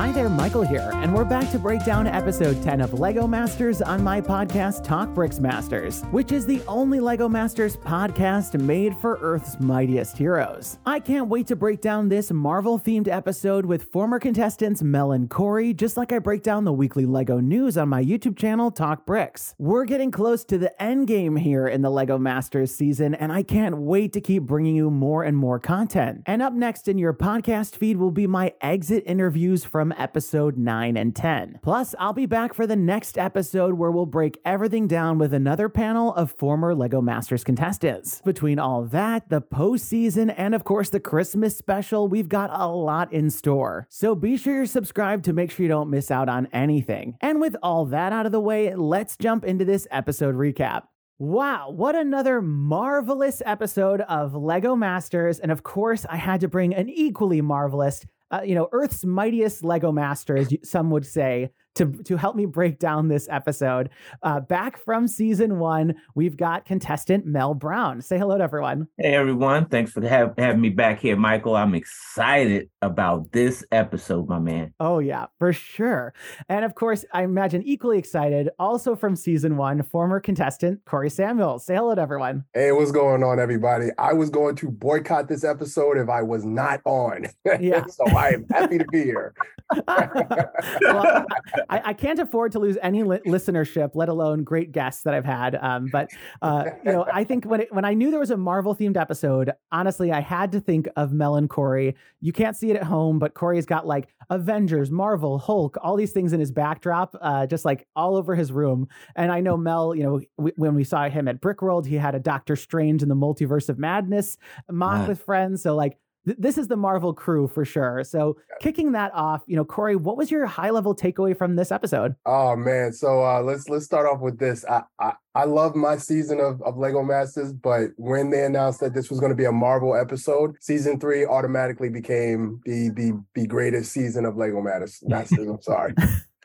Hi there, Michael here, and we're back to break down episode 10 of LEGO Masters on my podcast, Talk Bricks Masters, which is the only LEGO Masters podcast made for Earth's mightiest heroes. I can't wait to break down this Marvel themed episode with former contestants Mel and Corey, just like I break down the weekly LEGO news on my YouTube channel, Talk Bricks. We're getting close to the end game here in the LEGO Masters season, and I can't wait to keep bringing you more and more content. And up next in your podcast feed will be my exit interviews from episode 9 and 10. Plus, I'll be back for the next episode where we'll break everything down with another panel of former LEGO Masters contestants. Between all that, the postseason, and of course the Christmas special, we've got a lot in store. So be sure you're subscribed to make sure you don't miss out on anything. And with all that out of the way, let's jump into this episode recap. Wow, what another marvelous episode of Lego Masters. And of course, I had to bring an equally marvelous, uh, you know, Earth's mightiest Lego master, as some would say, to, to help me break down this episode. Uh, back from season one, we've got contestant Mel Brown. Say hello to everyone. Hey, everyone. Thanks for have, having me back here, Michael. I'm excited about this episode, my man. Oh, yeah, for sure. And of course, I imagine equally excited, also from season one, former contestant Corey Samuel. Say hello to everyone. Hey, what's going on, everybody? I was going to boycott this episode if I was not on. Yeah. so I am happy to be here. well, I, I, can't afford to lose any li- listenership, let alone great guests that I've had. Um, but uh, you know, I think when it, when I knew there was a Marvel themed episode, honestly, I had to think of Mel and Corey. You can't see it at home, but Corey's got like Avengers, Marvel, Hulk, all these things in his backdrop, uh, just like all over his room. And I know Mel, you know, w- when we saw him at Brickworld, he had a Doctor Strange in the Multiverse of Madness MOC with friends. So like this is the Marvel crew for sure. So kicking that off, you know, Corey, what was your high level takeaway from this episode? Oh man, so uh, let's let's start off with this. I I, I love my season of, of Lego Masters, but when they announced that this was going to be a Marvel episode, season three automatically became the the the greatest season of Lego Masters. I'm sorry.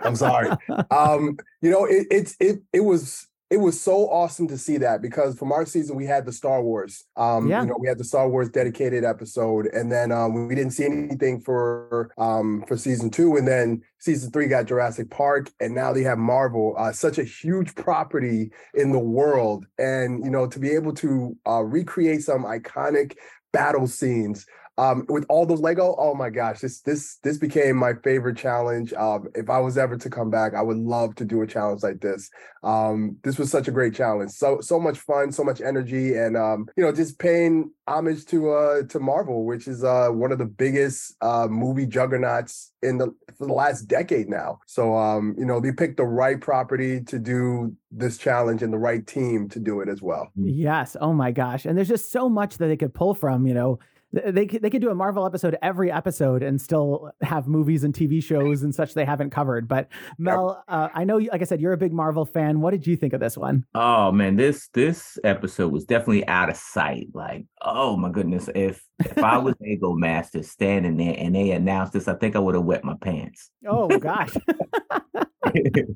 I'm sorry. Um, you know, it, it's it it was it was so awesome to see that because from our season we had the Star Wars. Um, yeah. you know, we had the Star Wars dedicated episode, and then um, we didn't see anything for um for season two, and then season three got Jurassic Park, and now they have Marvel, uh, such a huge property in the world, and you know to be able to uh, recreate some iconic battle scenes um, with all the Lego, oh my gosh, this this this became my favorite challenge. Um, if I was ever to come back, I would love to do a challenge like this. Um, this was such a great challenge, so so much fun, so much energy, and um, you know, just paying homage to uh to Marvel, which is uh one of the biggest uh movie juggernauts in the for the last decade now. So um, you know, they picked the right property to do this challenge and the right team to do it as well. Yes. Oh my gosh. And there's just so much that they could pull from, you know they they could do a Marvel episode every episode and still have movies and TV shows and such they haven't covered. But Mel, uh, I know, like I said, you're a big Marvel fan. What did you think of this one? Oh man, this this episode was definitely out of sight. Like, oh my goodness, if if I was Lego Master standing there and they announced this, I think I would have wet my pants. Oh gosh.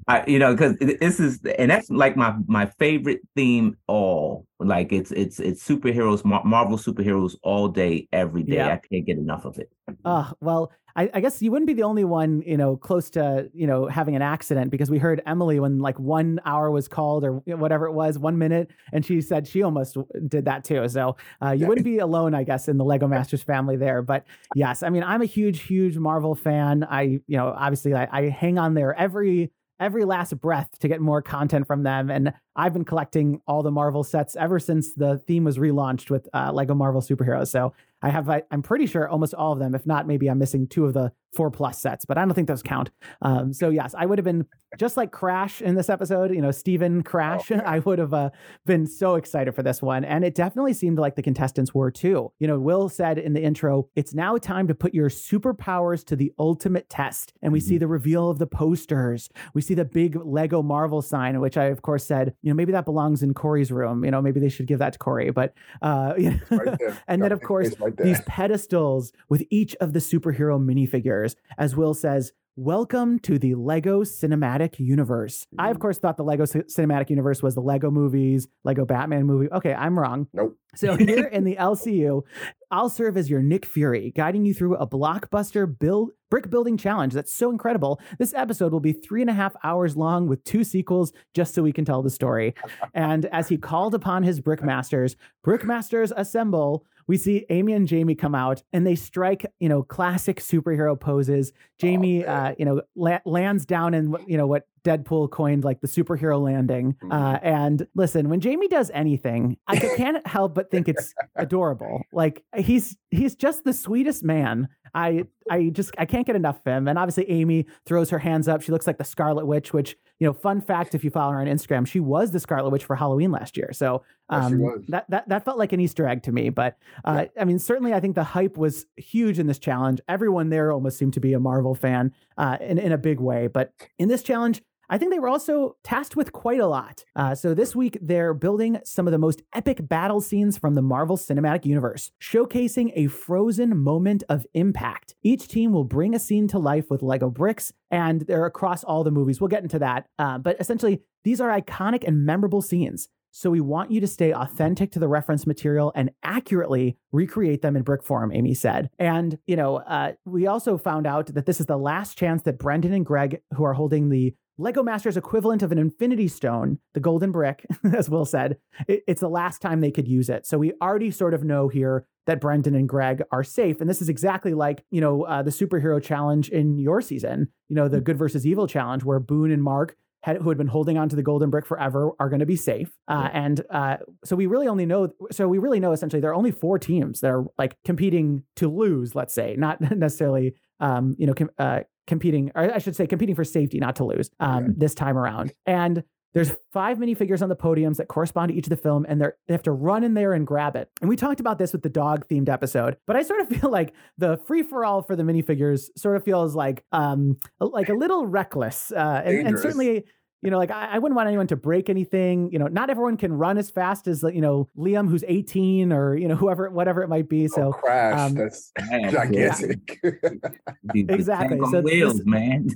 I, you know, because this is, and that's like my my favorite theme. All like it's it's it's superheroes, Marvel superheroes all day, every day. Yeah. I can't get enough of it. Uh, well, I, I, guess you wouldn't be the only one, you know, close to, you know, having an accident because we heard Emily when like one hour was called or whatever it was, one minute, and she said she almost did that too. So uh, you wouldn't be alone, I guess, in the Lego Masters family there. But yes, I mean, I'm a huge, huge Marvel fan. I, you know, obviously I, I hang on there every every last breath to get more content from them. And I've been collecting all the Marvel sets ever since the theme was relaunched with uh, Lego Marvel Superheroes. So I have, I, am pretty sure almost all of them. If not, maybe I'm missing two of the four plus sets, but I don't think those count. Um, so yes, I would have been just like Crash in this episode. You know, Stephen Crash. Oh, I would have uh, been so excited for this one, and it definitely seemed like the contestants were too. You know, Will said in the intro, "It's now time to put your superpowers to the ultimate test," and we mm-hmm. see the reveal of the posters. We see the big Lego Marvel sign, which I of course said, you know, maybe that belongs in Corey's room. You know, maybe they should give that to Corey. But uh, right and then of course right these pedestals with each of the superhero minifigures, as Will says, Welcome to the Lego Cinematic Universe. I, of mm. course, thought the Lego C- Cinematic Universe was the Lego movies, Lego Batman movie. Okay, I'm wrong. Nope. So, here in the LCU, I'll serve as your Nick Fury, guiding you through a blockbuster build brick building challenge that's so incredible. This episode will be three and a half hours long with two sequels just so we can tell the story. and as he called upon his brick masters, brick masters assemble we see Amy and Jamie come out and they strike, you know, classic superhero poses. Jamie, oh, uh, you know, la- lands down in, you know, what Deadpool coined like the superhero landing. Uh, mm-hmm. Uh, and listen, when Jamie does anything, I can't help but think it's adorable. Like he's he's just the sweetest man. I I just I can't get enough of him. And obviously Amy throws her hands up. She looks like the Scarlet Witch, which you know, fun fact if you follow her on Instagram, she was the Scarlet Witch for Halloween last year. So um, yes, that that that felt like an Easter egg to me. But uh, yeah. I mean, certainly I think the hype was huge in this challenge. Everyone there almost seemed to be a Marvel fan uh, in in a big way. But in this challenge, I think they were also tasked with quite a lot. Uh, so this week, they're building some of the most epic battle scenes from the Marvel Cinematic Universe, showcasing a frozen moment of impact. Each team will bring a scene to life with Lego bricks, and they're across all the movies. We'll get into that. Uh, but essentially, these are iconic and memorable scenes. So we want you to stay authentic to the reference material and accurately recreate them in brick form, Amy said. And, you know, uh, we also found out that this is the last chance that Brendan and Greg, who are holding the Lego Masters equivalent of an infinity stone, the golden brick, as Will said, it, it's the last time they could use it. So we already sort of know here that Brendan and Greg are safe. And this is exactly like, you know, uh, the superhero challenge in your season, you know, the good versus evil challenge where Boone and Mark had, who had been holding on to the golden brick forever are going to be safe. Uh, and uh, so we really only know, so we really know essentially there are only four teams that are like competing to lose, let's say, not necessarily, um, you know, com- uh, competing, or I should say, competing for safety, not to lose um, this time around. And there's five minifigures on the podiums that correspond to each of the film, and they have to run in there and grab it. And we talked about this with the dog themed episode, but I sort of feel like the free for all for the minifigures sort of feels like um like a little reckless, uh, and, and certainly you know, like I, I, wouldn't want anyone to break anything. You know, not everyone can run as fast as you know Liam, who's 18, or you know whoever, whatever it might be. So oh, crash, um, that's gigantic. exactly. So wheels, this, man.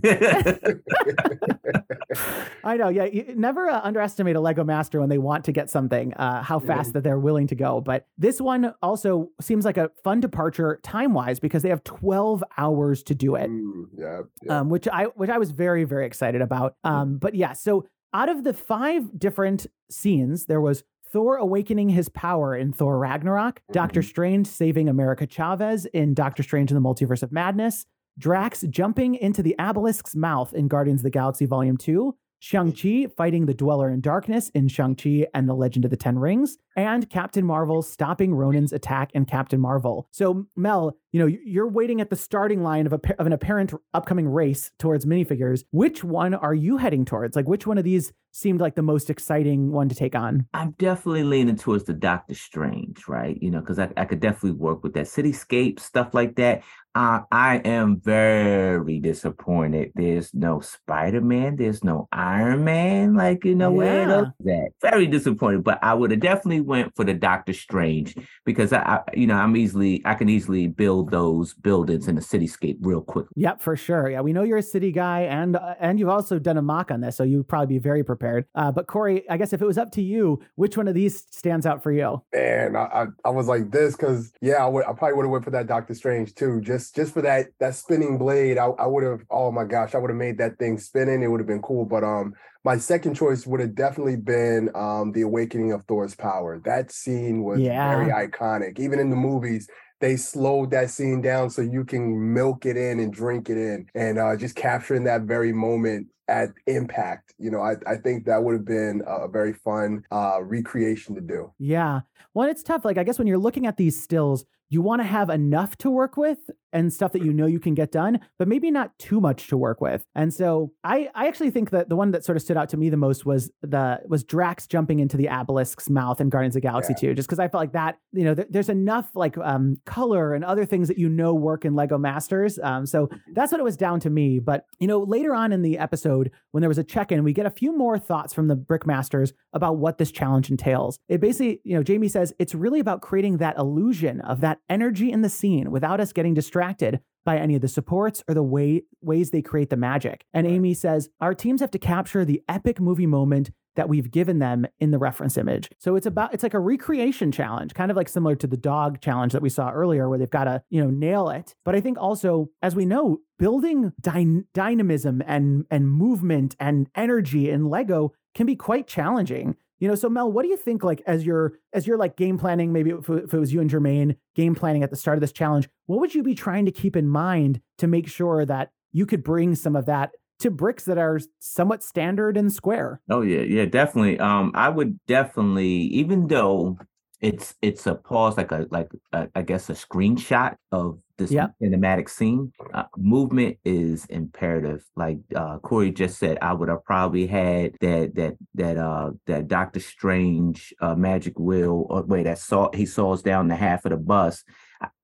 I know. Yeah, you never uh, underestimate a Lego Master when they want to get something. Uh, how fast yeah. that they're willing to go. But this one also seems like a fun departure time wise because they have 12 hours to do it. Mm, yeah, yeah. Um, which I which I was very very excited about. Um, but yeah so out of the five different scenes, there was Thor awakening his power in Thor Ragnarok, mm-hmm. Doctor Strange saving America Chavez in Doctor Strange in the Multiverse of Madness, Drax jumping into the Abilisk's mouth in Guardians of the Galaxy Volume 2, Shang-Chi fighting the Dweller in Darkness in Shang-Chi and the Legend of the Ten Rings, and Captain Marvel stopping Ronan's attack in Captain Marvel. So, Mel, you know, you're waiting at the starting line of, a, of an apparent upcoming race towards minifigures. Which one are you heading towards? Like, which one of these seemed like the most exciting one to take on? I'm definitely leaning towards the Doctor Strange, right? You know, because I, I could definitely work with that cityscape, stuff like that. Uh, I am very disappointed. There's no Spider Man. There's no Iron Man. Like, you know, yeah. where that? Very disappointed. But I would have definitely went for the Doctor Strange because I, I, you know, I'm easily I can easily build those buildings in the cityscape real quick. Yep, for sure. Yeah, we know you're a city guy, and uh, and you've also done a MOC on this, so you'd probably be very prepared. Uh, but Corey, I guess if it was up to you, which one of these stands out for you? Man, I I, I was like this because yeah, I would I probably would have went for that Doctor Strange too, just just for that that spinning blade. I, I would have. Oh my gosh, I would have made that thing spinning. It would have been cool, but um my second choice would have definitely been um, the awakening of Thor's power. That scene was yeah. very iconic. Even in the movies, they slowed that scene down so you can milk it in and drink it in, and uh, just capturing that very moment at impact. You know, I, I think that would have been a very fun uh, recreation to do. Yeah. Well, it's tough. Like, I guess when you're looking at these stills, you want to have enough to work with and stuff that you know you can get done, but maybe not too much to work with. And so I, I actually think that the one that sort of stood out to me the most was the was Drax jumping into the Abilisk's mouth in Guardians of Galaxy yeah. 2, just because I felt like that, you know, th- there's enough like um, color and other things that you know work in Lego Masters. Um, so mm-hmm. that's what it was down to me. But, you know, later on in the episode, when there was a check-in, we get a few more thoughts from the Brickmasters about what this challenge entails. It basically, you know, Jamie says it's really about creating that illusion of that energy in the scene without us getting distracted by any of the supports or the way ways they create the magic. And Amy says, "Our teams have to capture the epic movie moment that we've given them in the reference image. So it's about it's like a recreation challenge, kind of like similar to the dog challenge that we saw earlier where they've got to, you know, nail it. But I think also as we know, building dy- dynamism and and movement and energy in Lego can be quite challenging. You know, so Mel, what do you think like as you're as you're like game planning, maybe if, if it was you and Jermaine game planning at the start of this challenge, what would you be trying to keep in mind to make sure that you could bring some of that to bricks that are somewhat standard and square? Oh yeah, yeah, definitely. Um, I would definitely, even though it's it's a pause like a like a, I guess a screenshot of this yeah. cinematic scene. Uh, movement is imperative. Like uh, Corey just said, I would have probably had that that that uh that Doctor Strange uh, magic wheel or wait that saw he saws down the half of the bus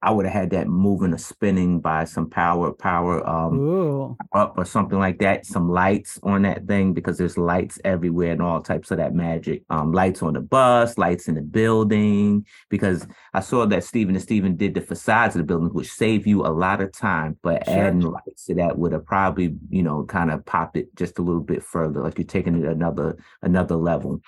I would have had that moving or spinning by some power, power um up or something like that. Some lights on that thing because there's lights everywhere and all types of that magic. Um, lights on the bus, lights in the building. Because I saw that Stephen and Stephen did the facades of the building, which save you a lot of time. But sure. adding lights to that would have probably, you know, kind of popped it just a little bit further, like you're taking it another another level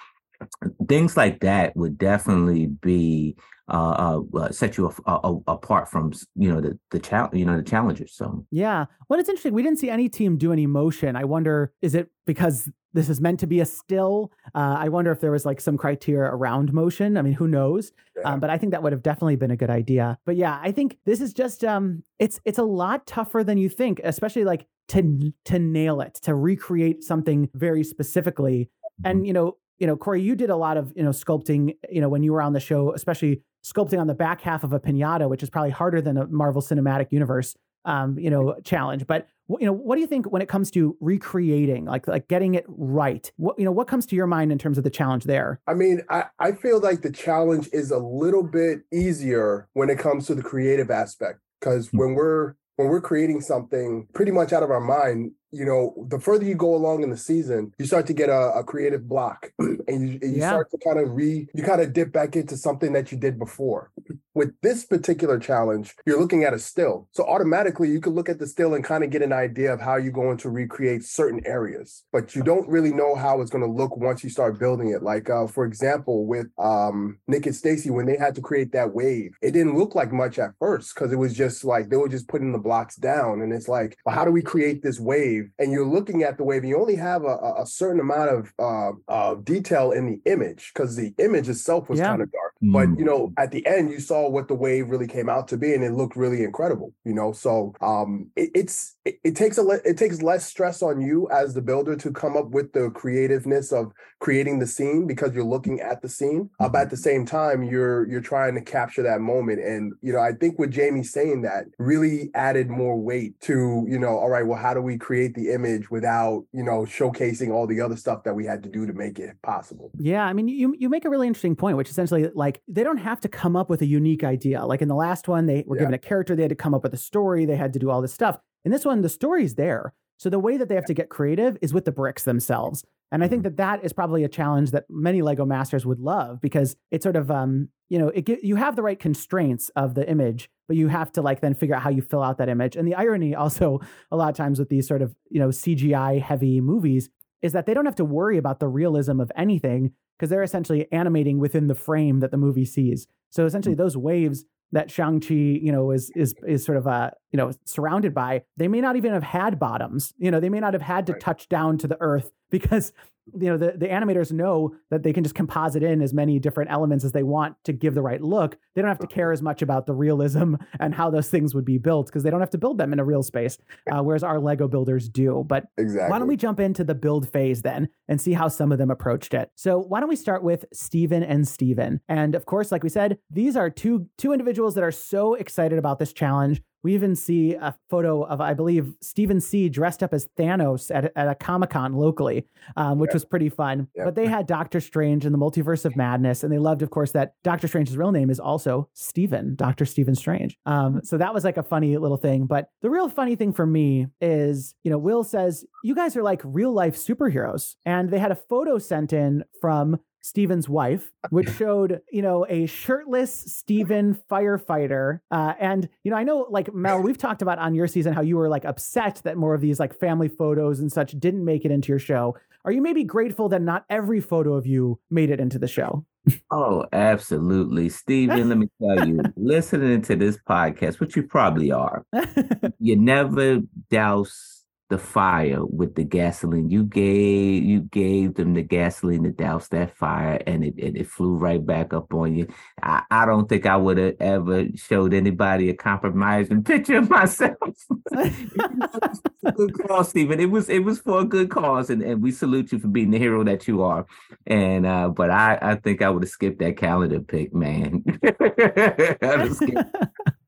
things like that would definitely be uh, uh, uh set you a, a, apart from you know the the challenge you know the challengers. So yeah, well, it's interesting. We didn't see any team do any motion. I wonder, is it because this is meant to be a still? Uh, I wonder if there was like some criteria around motion. I mean, who knows? Yeah. Um, but I think that would have definitely been a good idea. But yeah, I think this is just um, it's it's a lot tougher than you think, especially like to to nail it, to recreate something very specifically. And mm-hmm. you know, you know, Corey, you did a lot of, you know, sculpting, you know, when you were on the show, especially sculpting on the back half of a pinata, which is probably harder than a Marvel Cinematic Universe, um, you know, challenge. But you know, what do you think when it comes to recreating, like like getting it right? What you know, what comes to your mind in terms of the challenge there? I mean, I I feel like the challenge is a little bit easier when it comes to the creative aspect because mm-hmm. when we're when we're creating something pretty much out of our mind, you know, the further you go along in the season, you start to get a, a creative block and you, and you yeah. start to kind of re, you kind of dip back into something that you did before. With this particular challenge, you're looking at a still. So automatically you can look at the still and kind of get an idea of how you're going to recreate certain areas, but you don't really know how it's going to look once you start building it. Like, uh, for example, with um, Nick and Stacy, when they had to create that wave, it didn't look like much at first because it was just like they were just putting the blocks down. And it's like, well, how do we create this wave? Wave and you're looking at the wave, you only have a, a certain amount of uh, uh, detail in the image because the image itself was yeah. kind of dark. Mm. But you know, at the end, you saw what the wave really came out to be, and it looked really incredible. You know, so um, it, it's it, it takes a le- it takes less stress on you as the builder to come up with the creativeness of creating the scene because you're looking at the scene. Uh, but at the same time, you're you're trying to capture that moment, and you know, I think with Jamie saying that really added more weight to you know, all right, well, how do we create create the image without you know showcasing all the other stuff that we had to do to make it possible. Yeah i mean you you make a really interesting point which essentially like they don't have to come up with a unique idea. Like in the last one they were yeah. given a character they had to come up with a story they had to do all this stuff. In this one the story's there. So the way that they have to get creative is with the bricks themselves. And I think mm-hmm. that that is probably a challenge that many Lego masters would love because it sort of, um, you know, it you have the right constraints of the image, but you have to like then figure out how you fill out that image. And the irony also a lot of times with these sort of, you know, CGI heavy movies is that they don't have to worry about the realism of anything because they're essentially animating within the frame that the movie sees. So essentially mm-hmm. those waves that Shang-Chi, you know, is is is sort of uh, you know, surrounded by, they may not even have had bottoms. You know, they may not have had to right. touch down to the earth because you know the, the animators know that they can just composite in as many different elements as they want to give the right look. They don't have to care as much about the realism and how those things would be built because they don't have to build them in a real space uh, whereas our lego builders do. But exactly. why don't we jump into the build phase then and see how some of them approached it? So why don't we start with Steven and Steven? And of course like we said these are two two individuals that are so excited about this challenge we even see a photo of, I believe, Stephen C dressed up as Thanos at, at a Comic Con locally, um, which yeah. was pretty fun. Yeah. But they had Doctor Strange in the Multiverse of Madness, and they loved, of course, that Doctor Strange's real name is also Stephen, Doctor Stephen Strange. Um, so that was like a funny little thing. But the real funny thing for me is, you know, Will says, You guys are like real life superheroes. And they had a photo sent in from Steven's wife, which showed, you know, a shirtless Steven firefighter. Uh, and, you know, I know like Mel, we've talked about on your season how you were like upset that more of these like family photos and such didn't make it into your show. Are you maybe grateful that not every photo of you made it into the show? Oh, absolutely. Steven, let me tell you, listening to this podcast, which you probably are, you never douse the fire with the gasoline. You gave you gave them the gasoline to douse that fire, and it it, it flew right back up on you. I, I don't think I would have ever showed anybody a compromising picture of myself. good cause, Stephen. It was it was for a good cause, and, and we salute you for being the hero that you are. And uh, but I I think I would have skipped that calendar pick, man.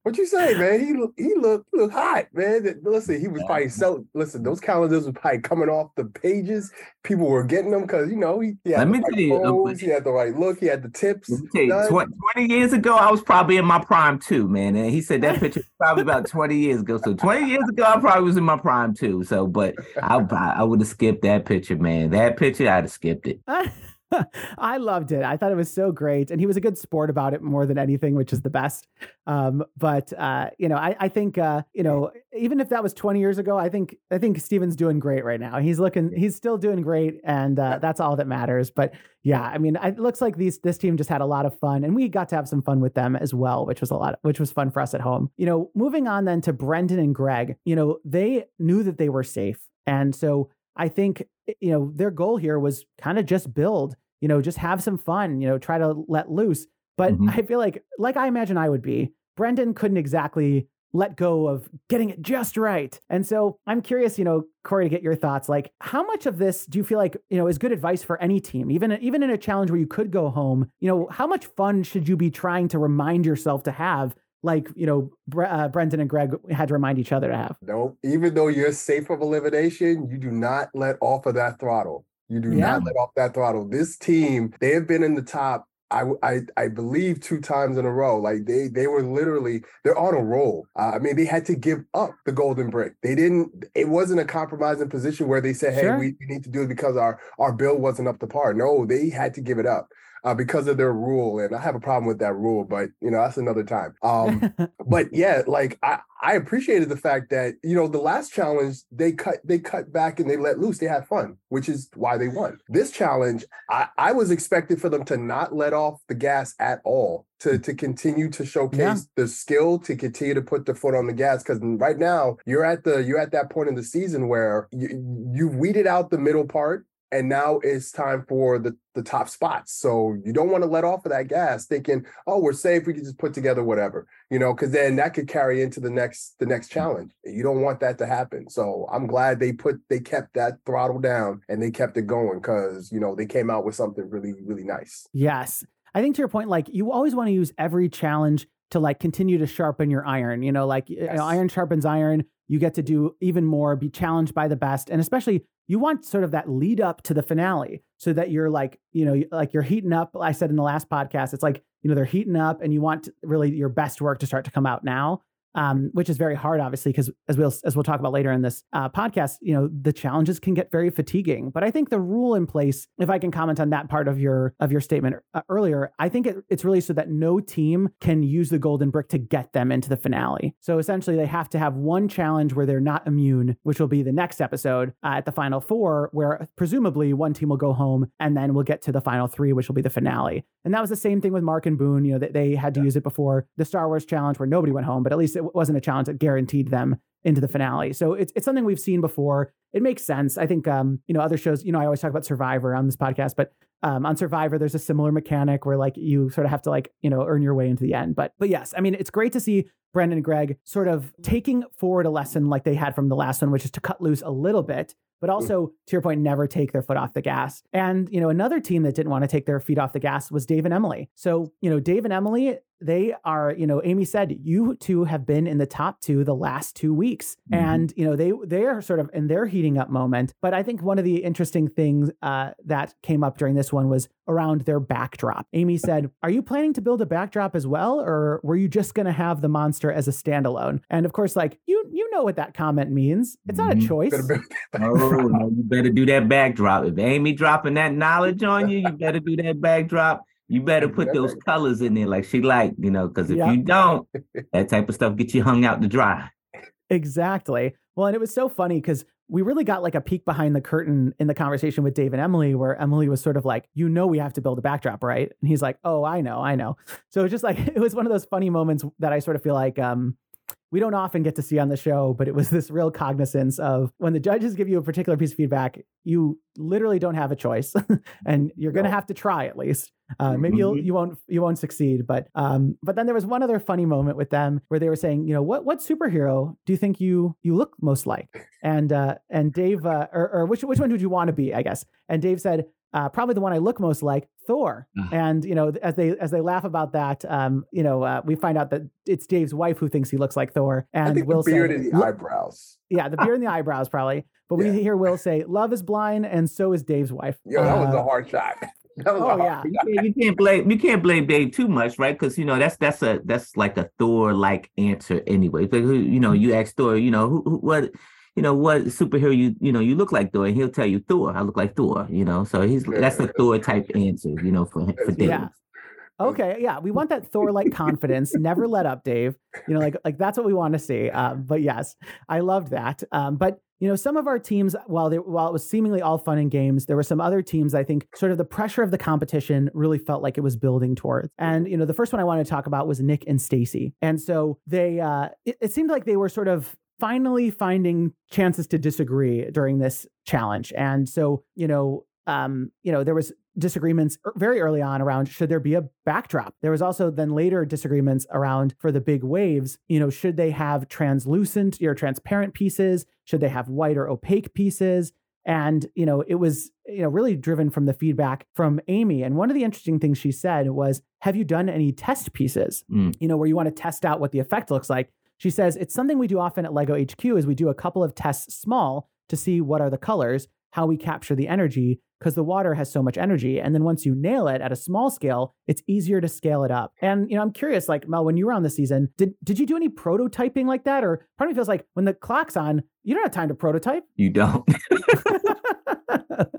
What you say, man? He look, he looked look hot, man. Listen, he was probably selling. Listen, those calendars were probably coming off the pages. People were getting them because you know he, he had Let me right tell you, pose, he had the right look, he had the tips. You, 20 years ago, I was probably in my prime too, man. And he said that picture was probably about 20 years ago. So 20 years ago, I probably was in my prime too. So, but I I would have skipped that picture, man. That picture, I'd have skipped it. I loved it. I thought it was so great, and he was a good sport about it more than anything, which is the best. Um, but uh, you know, I, I think uh, you know, even if that was 20 years ago, I think I think Steven's doing great right now. He's looking, he's still doing great, and uh, that's all that matters. But yeah, I mean, it looks like these this team just had a lot of fun, and we got to have some fun with them as well, which was a lot, which was fun for us at home. You know, moving on then to Brendan and Greg. You know, they knew that they were safe, and so I think you know their goal here was kind of just build you know, just have some fun, you know, try to let loose. But mm-hmm. I feel like, like I imagine I would be, Brendan couldn't exactly let go of getting it just right. And so I'm curious, you know, Corey, to get your thoughts. Like, how much of this do you feel like, you know, is good advice for any team, even even in a challenge where you could go home? You know, how much fun should you be trying to remind yourself to have? Like, you know, Bre- uh, Brendan and Greg had to remind each other to have. No, even though you're safe of elimination, you do not let off of that throttle. You do yeah. not let off that throttle. This team, they have been in the top I, I, I believe two times in a row. Like they they were literally they're on a roll. Uh, I mean, they had to give up the golden brick. They didn't. It wasn't a compromising position where they said, "Hey, sure. we, we, need to do it because our our bill wasn't up to par." No, they had to give it up uh, because of their rule. And I have a problem with that rule, but you know, that's another time. Um, but yeah, like I, I appreciated the fact that, you know, the last challenge, they cut, they cut back and they let loose. They had fun, which is why they won. This challenge, I, I was expected for them to not let off the gas at all, to, to continue to showcase yeah. the skill, to continue to put the foot on the gas. Cause right now you're at the, you're at that point in the season where you, you've weeded out the middle part and now it's time for the the top spots. So you don't want to let off of that gas, thinking, "Oh, we're safe. We can just put together whatever," you know, because then that could carry into the next the next mm. challenge. You don't want that to happen. So I'm glad they put they kept that throttle down and they kept it going because you know they came out with something really really nice. Yes, I think to your point, like you always want to use every challenge to like continue to sharpen your iron. You know, like yes. you know, iron sharpens iron. You get to do even more, be challenged by the best, and especially you want sort of that lead up to the finale so that you're like, you know, like you're heating up. I said in the last podcast, it's like, you know, they're heating up and you want really your best work to start to come out now um, which is very hard, obviously, because as we'll as we'll talk about later in this uh, podcast, you know, the challenges can get very fatiguing. But I think the rule in place, if I can comment on that part of your of your statement uh, earlier, I think it, it's really so that no team can use the golden brick to get them into the finale. So essentially, they have to have one challenge where they're not immune, which will be the next episode uh, at the final four, where presumably one team will go home, and then we'll get to the final three, which will be the finale. And that was the same thing with Mark and Boone. You know, that they had to yeah. use it before the Star Wars challenge, where nobody went home, but at least it it wasn't a challenge that guaranteed them into the finale. So it's it's something we've seen before. It makes sense. I think um, you know, other shows, you know, I always talk about Survivor on this podcast, but um, on Survivor, there's a similar mechanic where like you sort of have to like, you know, earn your way into the end. But but yes, I mean, it's great to see Brendan and Greg sort of taking forward a lesson like they had from the last one, which is to cut loose a little bit but mm. also to your point, never take their foot off the gas. And, you know, another team that didn't want to take their feet off the gas was Dave and Emily. So, you know, Dave and Emily, they are, you know, Amy said, you two have been in the top two the last two weeks. Mm-hmm. And, you know, they they are sort of in their heating up moment. But I think one of the interesting things uh, that came up during this one was around their backdrop. Amy said, Are you planning to build a backdrop as well? Or were you just gonna have the monster as a standalone? And of course, like you you know what that comment means. It's not a mm-hmm. choice. you better do that backdrop. If Amy dropping that knowledge on you, you better do that backdrop. You better put those colors in there like she like, you know, because if Yep. you don't, that type of stuff get you hung out to dry. Exactly. Well, and it was so funny because we really got like a peek behind the curtain in the conversation with Dave and Emily, where Emily was sort of like, "You know, we have to build a backdrop, right?" And he's like, "Oh, I know, I know." So it was just like it was one of those funny moments that I sort of feel like um, we don't often get to see on the show, but it was this real cognizance of when the judges give you a particular piece of feedback, you literally don't have a choice, and you're going to No. have to try at least. Uh, maybe you'll Mhm. you won't you won't succeed, but um, but then there was one other funny moment with them where they were saying, you know, what what superhero do you think you you look most like? And uh, and Dave, uh, or, or which which one would you want to be? I guess. And Dave said, uh, probably the one I look most like, Thor. Ah. And you know, as they as they laugh about that, um, you know, uh, we find out that it's Dave's wife who thinks he looks like Thor. And I think Will the beard say, and the eyebrows. yeah, the beard and the eyebrows probably. But we Yeah. hear Will say, "Love is blind, and so is Dave's wife." Yo, that was Uh, a hard shot. Oh, yeah. You can't, you can't blame you can't blame Dave too much, right? Because you know that's that's a that's like a Thor like answer anyway. But you know you ask Thor, you know who, who what you know what superhero you you know you look like Thor, and he'll tell you Thor. I look like Thor, you know. So he's that's a Thor type answer, you know, for for Dave. Yeah. Okay, yeah, we want that Thor-like confidence. Never let up, Dave. You know, like like that's what we want to see. Um, but yes, I loved that. Um, but you know, some of our teams, while they while it was seemingly all fun and games, there were some other teams. I think sort of the pressure of the competition really felt like it was building towards. And you know, the first one I wanted to talk about was Nick and Stacy. And so they, uh, it, it seemed like they were sort of finally finding chances to disagree during this challenge. And so you know, um, you know, there was disagreements er- very early on around should there be a backdrop. There was also then later disagreements around for the big waves, you know, should they have translucent or transparent pieces? Should they have white or opaque pieces? And, you know, it was, you know, really driven from the feedback from Amy. And one of the interesting things she said was, have you done any test pieces? Mm. You know, where you want to test out what the effect looks like. She says it's something we do often at Lego HQ is we do a couple of tests small to see what are the colors, how we capture the energy, because the water has so much energy. And then once you nail it at a small scale, it's easier to scale it up. And you know, I'm curious, like Mel, when you were on the season, did did you do any prototyping like that? Or part of me feels like when the clock's on, you don't have time to prototype. You don't.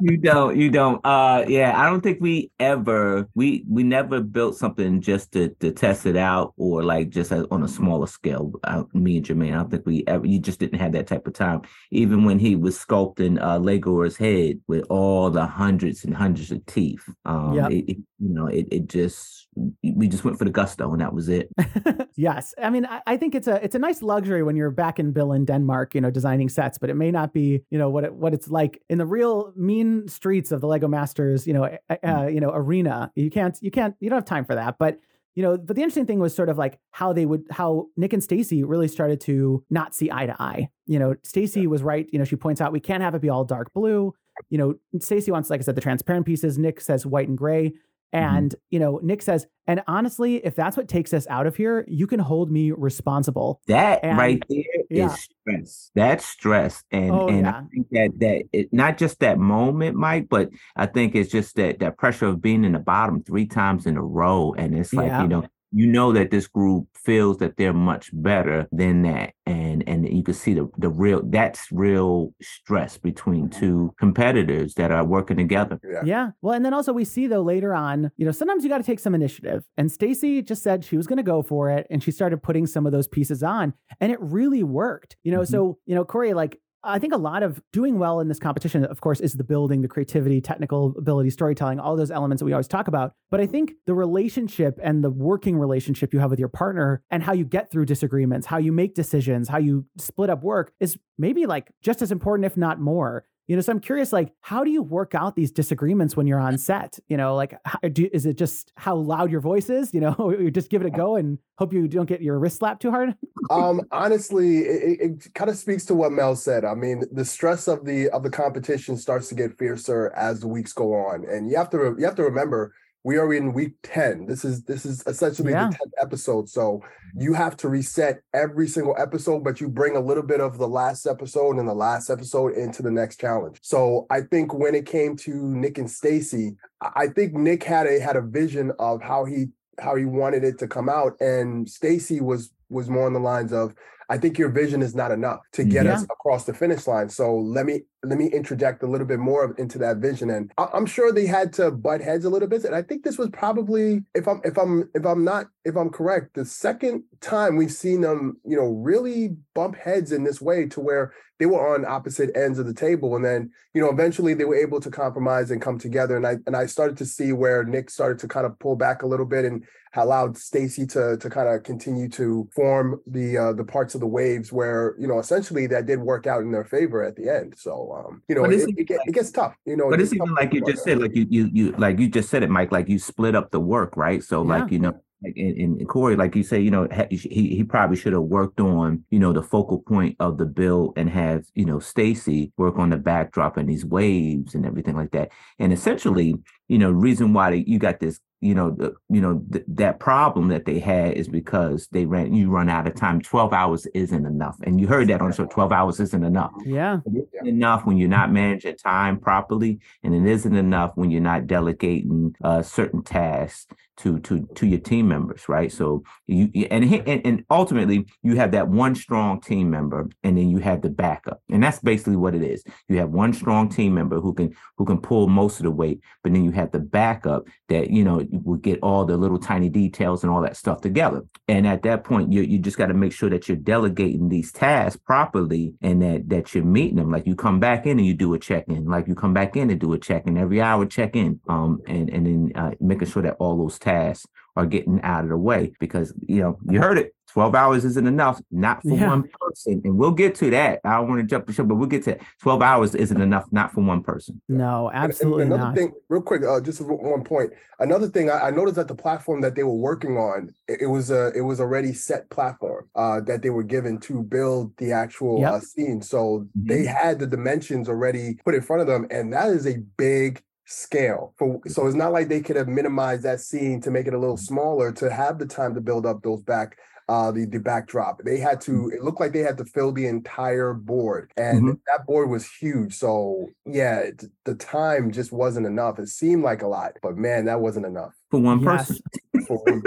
you don't you don't uh yeah i don't think we ever we we never built something just to to test it out or like just on a smaller scale uh, me and jermaine i don't think we ever you just didn't have that type of time even when he was sculpting uh legor's head with all the hundreds and hundreds of teeth um Yep. it, it, you know it, it just we just went for the gusto and that was it yes, I mean, I, I think it's a it's a nice luxury when you're back in Billund Denmark, you know, designing sets, but it may not be, you know, what it, what it's like in the real mean streets of the Lego Masters, you know, uh, uh, you know, arena. You can't you can't you don't have time for that, but. You know, but the interesting thing was sort of like how they would, how Nick and Stacy really started to not see eye to eye. You know, Stacy was right. You know, she points out we can't have it be all dark blue. You know, Stacy wants, like I said, the transparent pieces. Nick says white and gray. Mm-hmm. And, you know, Nick says, and honestly, if that's what takes us out of here, you can hold me responsible. That And- right there is yeah. stress. That's stress, and Oh, and yeah. I think that that it, not just that moment, Mike, but I think it's just that that pressure of being in the bottom three times in a row, and it's like Yeah. you know you know that this group feels that they're much better than that, and and you can see the the real that's real stress between two competitors that are working together. Yeah. Yeah. Well, and then also we see though later on, you know, sometimes you got to take some initiative. And Stacy just said she was going to go for it and she started putting some of those pieces on and it really worked. You know, Mhm. so, you know, Corey, like I think a lot of doing well in this competition, of course, is the building, the creativity, technical ability, storytelling, all those elements that we always talk about. But I think the relationship and the working relationship you have with your partner and how you get through disagreements, how you make decisions, how you split up work is maybe like just as important, if not more. You know, so I'm curious, like, how do you work out these disagreements when you're on set? You know, like, how, do, is it just how loud your voice is? You know, you just give it a go and hope you don't get your wrist slapped too hard. um honestly it, it kind of speaks to what mel said i mean the stress of the of the competition starts to get fiercer as the weeks go on and you have to you have to remember we are in week 10 this is this is essentially Yeah. the 10th episode so mm-hmm. you have to reset every single episode but you bring a little bit of the last episode and the last episode into the next challenge. So i think when it came to nick and stacy i I think nick had a had a vision of how he how he wanted it to come out and stacy was was more on the lines of I think your vision is not enough to get yeah. us across the finish line. So let me let me interject a little bit more into that vision. And I'm sure they had to butt heads a little bit. And I think this was probably, if I'm if I'm if I'm not if I'm correct, the second time we've seen them, you know, really bump heads in this way to where they were on opposite ends of the table. And then, you know, eventually they were able to compromise and come together. And I and I started to see where Nick started to kind of pull back a little bit and allowed Stacy to to kind of continue to form the uh, the parts of the waves where you know essentially that did work out in their favor at the end. So um, you know, it, it, it, it, gets tough. You know, but it's even like you just said, like you you you like you just said it, Mike. Like you split up the work, right? So yeah. like you know, like in, in Corey, like you say, you know, he he probably should have worked on, you know, the focal point of the bill and have, you know, Stacy work on the backdrop and these waves and everything like that. And essentially, you know, reason why you got this you know, the, you know th- that problem that they had is because they ran. You run out of time. Twelve hours isn't enough, and you heard that on show. Twelve hours isn't enough. Yeah, enough when you're not managing time properly, and it isn't enough when you're not delegating uh, certain tasks to to to your team members, right? So you and, and and ultimately you have that one strong team member, and then you have the backup, and that's basically what it is. You have one strong team member who can who can pull most of the weight, but then you have the backup that you know will get all the little tiny details and all that stuff together. And at that point, you you just got to make sure that you're delegating these tasks properly and that that you're meeting them. Like you come back in and you do a check in. Like you come back in and do a check in every hour check in. Um and and then uh, making sure that all those tasks are getting out of the way because you know you heard it 12 hours isn't enough, not for yeah. one person. And we'll get to that. I don't want to jump the show, but we'll get to it. 12 hours isn't enough, not for one person. No, absolutely and, and another not. thing, real quick, uh, just one point. Another thing I, I, noticed that the platform that they were working on, it, it was a it was already set platform uh, that they were given to build the actual yep. uh, scene. So mm-hmm. they had the dimensions already put in front of them, and that is a big scale for so it's not like they could have minimized that scene to make it a little smaller to have the time to build up those back uh, the the backdrop. They had to. Mm-hmm. It looked like they had to fill the entire board, and mm-hmm. that board was huge. So yeah, it, the time just wasn't enough. It seemed like a lot, but man, that wasn't enough for one yes. person. for one,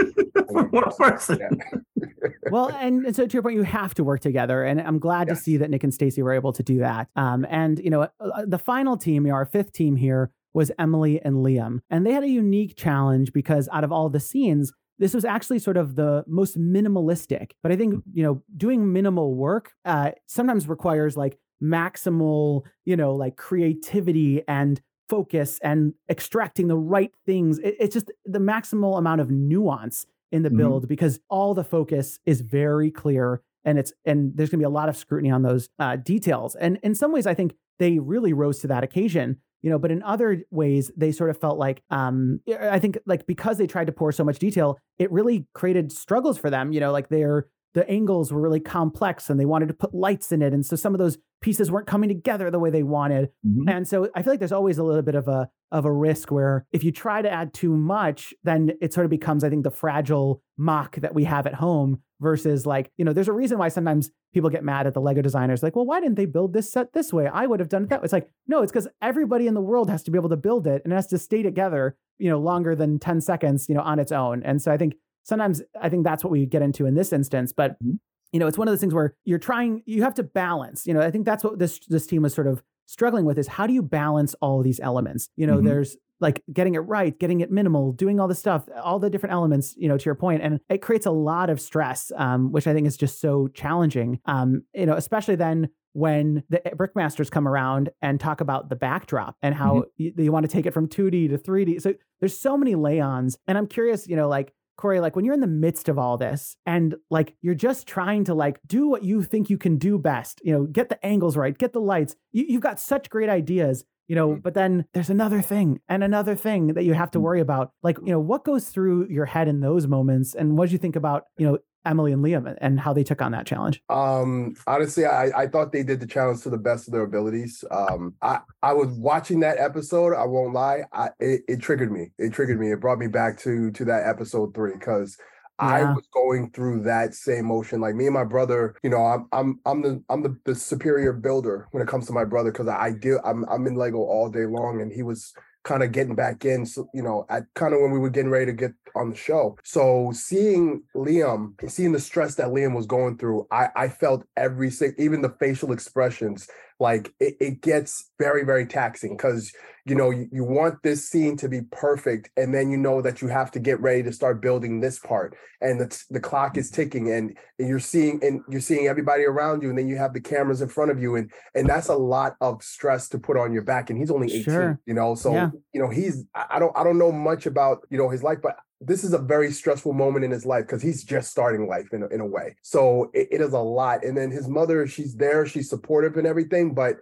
for one person. Yeah. well, and, and, so to your point, you have to work together, and I'm glad yes. to see that Nick and Stacy were able to do that. Um, and you know, uh, uh, the final team, you know, our fifth team here, was Emily and Liam, and they had a unique challenge because out of all the scenes, this was actually sort of the most minimalistic. But I think, mm. you know, doing minimal work uh, sometimes requires like maximal, you know, like creativity and focus and extracting the right things. It, it's just the maximal amount of nuance in the mm-hmm. build mm-hmm. because all the focus is very clear and it's and there's going to be a lot of scrutiny on those uh, details. And in some ways, I think they really rose to that occasion you know but in other ways they sort of felt like um i think like because they tried to pour so much detail it really created struggles for them you know like their the angles were really complex and they wanted to put lights in it. And so some of those pieces weren't coming together the way they wanted mm-hmm. and so i feel like there's always a little bit of a of a risk where if you try to add too much then it sort of becomes i think the fragile MOC that we have at home versus like you know there's a reason why sometimes people get mad at the lego designers like well why didn't they build this set this way i would have done it that way it's like no it's because everybody in the world has to be able to build it and it has to stay together you know longer than 10 seconds you know on its own and so i think sometimes I think that's what we get into in this instance. But mm-hmm. You know, it's one of those things where you're trying, you have to balance. You know, I think that's what this this team was sort of struggling with is how do you balance all of these elements? You know, mm-hmm. there's like getting it right, getting it minimal, doing all the stuff, all the different elements, you know, to your point, and it creates a lot of stress, um, which I think is just so challenging. Um, you know, especially then when the brickmasters come around and talk about the backdrop and how mm-hmm. you, you want to take it from 2D to 3D. So there's so many lay-ons, and I'm curious, you know, like Corey, like when you're in the midst of all this and like you're just trying to like do what you think you can do best, you know, get the angles right, get the lights. You, have got such great ideas, you know, mm-hmm. but then there's another thing and another thing that you have to mm. worry about. Like, you know, what goes through your head in those moments? And what do you think about, you know, Emily and Liam and how they took on that challenge? Um, honestly, I, I thought they did the challenge to the best of their abilities. Um, I, I was watching that episode. I won't lie. I, it, it triggered me. It triggered me. It brought me back to to that episode three because yeah. I was going through that same motion. Like me and my brother, you know, I'm I'm I'm the I'm the, the superior builder when it comes to my brother because I, I deal I'm I'm in Lego all day long, and he was kind of getting back in, so, you know, at kind of when we were getting ready to get on the show. So seeing Liam, seeing the stress that Liam was going through, I, I felt every single, even the facial expressions, like it, it gets very, very taxing because you know you, you want this scene to be perfect, and then you know that you have to get ready to start building this part, and the, the clock is ticking, and, and you're seeing and you're seeing everybody around you, and then you have the cameras in front of you, and and that's a lot of stress to put on your back. And he's only 18, sure. you know, so yeah. you know he's I don't I don't know much about you know his life, but this is a very stressful moment in his life because he's just starting life in a, in a way. So it, it is a lot. And then his mother, she's there, she's supportive and everything, but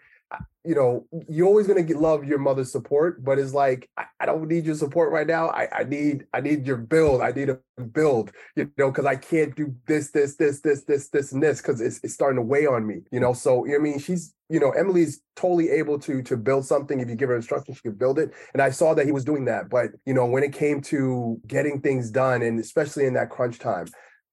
you know, you're always gonna get love your mother's support, but it's like I, I don't need your support right now. I, I need I need your build. I need a build, you know, because I can't do this, this, this, this, this, this, and this because it's, it's starting to weigh on me, you know. So you know, I mean, she's you know, Emily's totally able to to build something. If you give her instructions, she can build it. And I saw that he was doing that. But you know, when it came to getting things done, and especially in that crunch time,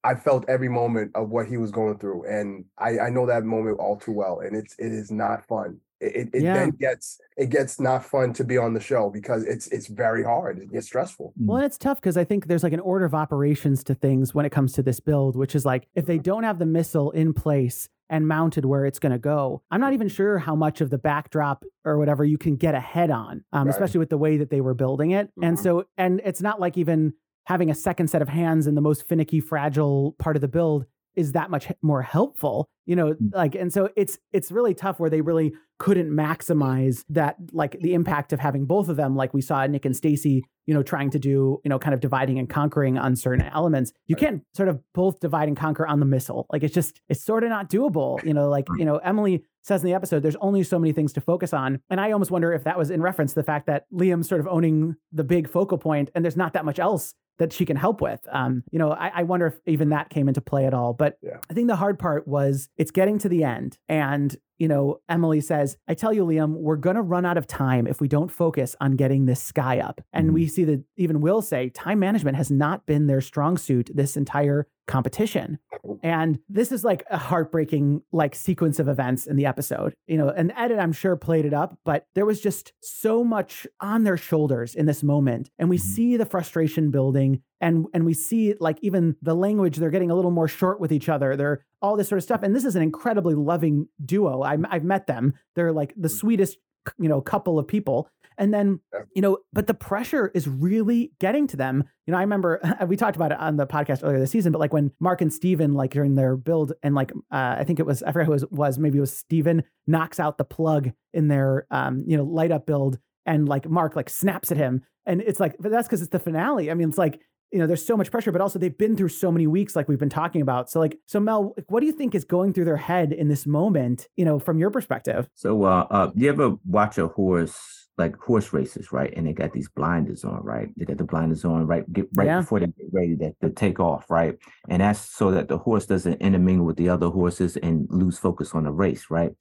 I felt every moment of what he was going through, and I, I know that moment all too well. And it's it is not fun. It, it yeah. then gets it gets not fun to be on the show because it's it's very hard. It gets stressful. Well, and it's tough because I think there's like an order of operations to things when it comes to this build, which is like if they don't have the missile in place and mounted where it's going to go. I'm not even sure how much of the backdrop or whatever you can get ahead on, um, right. especially with the way that they were building it. Mm-hmm. And so, and it's not like even having a second set of hands in the most finicky, fragile part of the build is that much more helpful you know mm. like and so it's it's really tough where they really couldn't maximize that like the impact of having both of them like we saw nick and stacy you know trying to do you know kind of dividing and conquering on certain elements. You can't sort of both divide and conquer on the missile. Like it's just it's sort of not doable you know like you know emily says in the episode there's only so many things to focus on. And i almost wonder if that was in reference to the fact that liam's sort of owning the big focal point and there's not that much else that she can help with. Um, you know, I, I, wonder if even that came into play at all. But yeah. I think the hard part was it's getting to the end. And, you know, Emily says, I tell you, Liam, we're going to run out of time if we don't focus on getting this sky up. And mm-hmm. we see that even Will say time management has not been their strong suit this entire competition. And this is like a heartbreaking like sequence of events in the episode. You know, and edit I'm sure played it up, but there was just so much on their shoulders in this moment. And we mm-hmm. see the frustration building and and we see like even the language they're getting a little more short with each other. They're all this sort of stuff and this is an incredibly loving duo. I I've met them. They're like the mm-hmm. sweetest you know a couple of people and then, you know, but the pressure is really getting to them. You know, I remember we talked about it on the podcast earlier this season, but like when Mark and Steven, like during their build, and like uh, I think it was, I forget who it was, was, maybe it was Steven knocks out the plug in their, um, you know, light up build. And like Mark like snaps at him. And it's like, but that's because it's the finale. I mean, it's like, you know, there's so much pressure, but also they've been through so many weeks, like we've been talking about. So, like, so Mel, what do you think is going through their head in this moment? You know, from your perspective. So, uh, uh you ever watch a horse like horse races, right? And they got these blinders on, right? They got the blinders on right get right yeah. before they get ready to, to take off, right? And that's so that the horse doesn't intermingle with the other horses and lose focus on the race, right?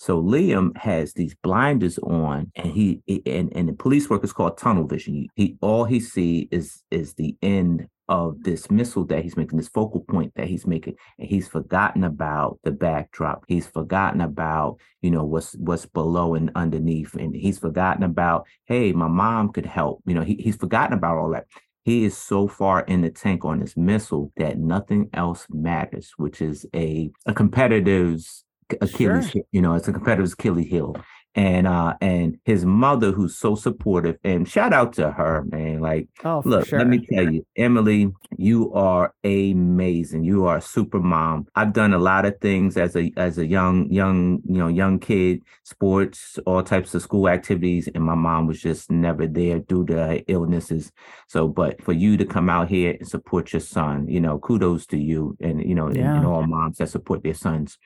So Liam has these blinders on, and he and and the police work is called tunnel vision. He all he see is is the end of this missile that he's making, this focal point that he's making, and he's forgotten about the backdrop. He's forgotten about, you know, what's what's below and underneath, and he's forgotten about, hey, my mom could help. You know, he, he's forgotten about all that. He is so far in the tank on this missile that nothing else matters, which is a a competitor's Achilles, sure. you know, it's a competitor's Achilles heel and uh and his mother who's so supportive and shout out to her man like oh, look sure. let me tell you emily you are amazing you are a super mom i've done a lot of things as a as a young young you know young kid sports all types of school activities and my mom was just never there due to her illnesses so but for you to come out here and support your son you know kudos to you and you know yeah. and, and all moms that support their sons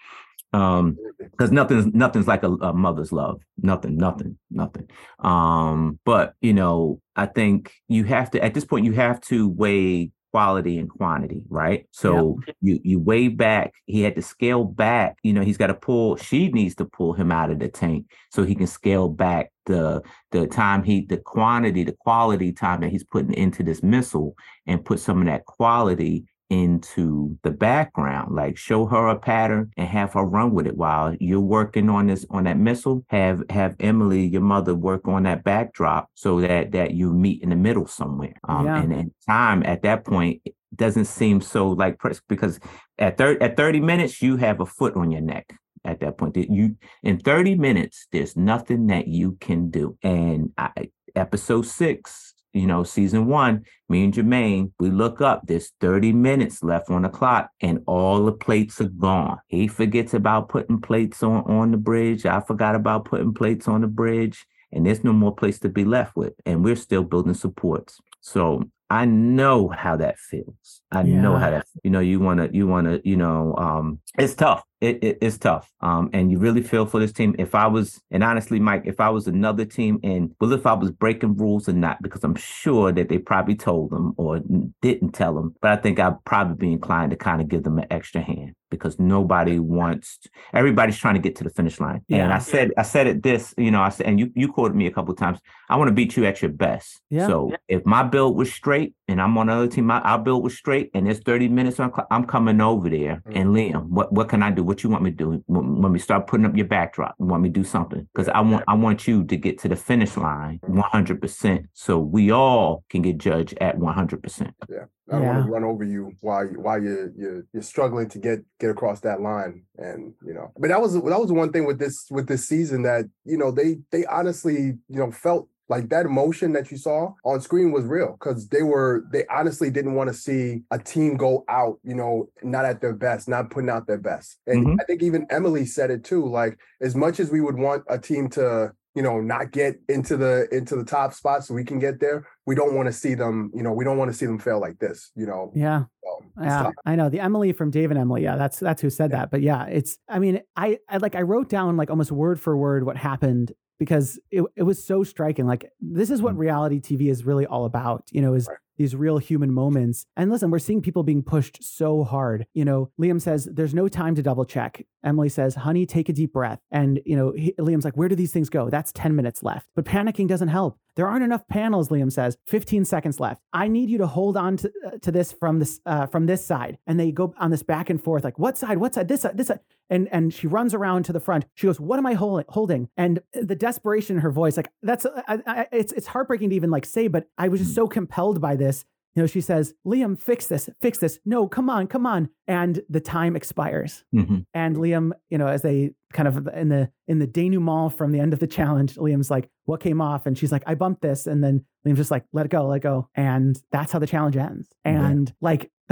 um because nothing's nothing's like a, a, mother's love. Nothing nothing nothing. Um but you know i think you have to at this point you have to weigh quality and quantity right? So yep. you you weigh back he had to scale back you know he's got to pull she needs to pull him out of the tank so he can scale back the the time he the quantity the quality time that he's putting into this missile and put some of that quality into the background. Like show her a pattern and have her run with it while you're working on this on that missile. Have have Emily, your mother, work on that backdrop so that that you meet in the middle somewhere. Um, yeah. and, and time at that point doesn't seem so like press because at 30 at 30 minutes you have a foot on your neck at that point you in 30 minutes there's nothing that you can do and I, episode six you know season one me and jermaine we look up there's 30 minutes left on the clock and all the plates are gone. He forgets about putting plates on on the bridge. I forgot about putting plates on the bridge and there's no more place to be left with and we're still building supports. So I know how that feels. I yeah. know how that, you know, you want to, you want to, you know, um, it's tough. It, it, it's tough. Um, and you really feel for this team. If I was, and honestly, Mike, if I was another team and well, if I was breaking rules or not, because I'm sure that they probably told them or didn't tell them, but I think I'd probably be inclined to kind of give them an extra hand because nobody wants to, everybody's trying to get to the finish line. Yeah. And I said I said it this, you know, I said and you you quoted me a couple times. I want to beat you at your best. Yeah. So yeah. if my build was straight and I'm on another team, my our build was straight and it's 30 minutes on I'm coming over there. Mm-hmm. And Liam, what what can I do? What you want me to do? When we start putting up your backdrop, you want me to do something? Because I want I want you to get to the finish line 100 percent so we all can get judged at 100 percent. Yeah. I don't yeah. want to run over you while while you're, you're you're struggling to get get across that line, and you know. But that was that was one thing with this with this season that you know they they honestly you know felt like that emotion that you saw on screen was real because they were they honestly didn't want to see a team go out you know not at their best not putting out their best and mm-hmm. i think even emily said it too like as much as we would want a team to you know not get into the into the top spot so we can get there we don't want to see them you know we don't want to see them fail like this you know yeah um, yeah i know the emily from dave and emily yeah that's that's who said yeah. that but yeah it's i mean I, I like i wrote down like almost word for word what happened because it, it was so striking like this is what mm-hmm. reality tv is really all about you know is right these real human moments. And listen, we're seeing people being pushed so hard. You know, Liam says, there's no time to double check. Emily says, honey, take a deep breath. And, you know, he, Liam's like, where do these things go? That's 10 minutes left. But panicking doesn't help. There aren't enough panels, Liam says. 15 seconds left. I need you to hold on to, uh, to this from this uh, from this side. And they go on this back and forth, like, what side? What side? This side, this side. And and she runs around to the front. She goes, "What am I hold- holding?" And the desperation in her voice, like that's uh, I, I, it's it's heartbreaking to even like say, but I was just hmm. so compelled by this you know, she says, Liam, fix this, fix this. No, come on, come on. And the time expires. Mm-hmm. And Liam, you know, as they kind of in the in the denouement from the end of the challenge, Liam's like, what came off? And she's like, I bumped this. And then Liam's just like, let it go, let it go. And that's how the challenge ends. And mm-hmm. like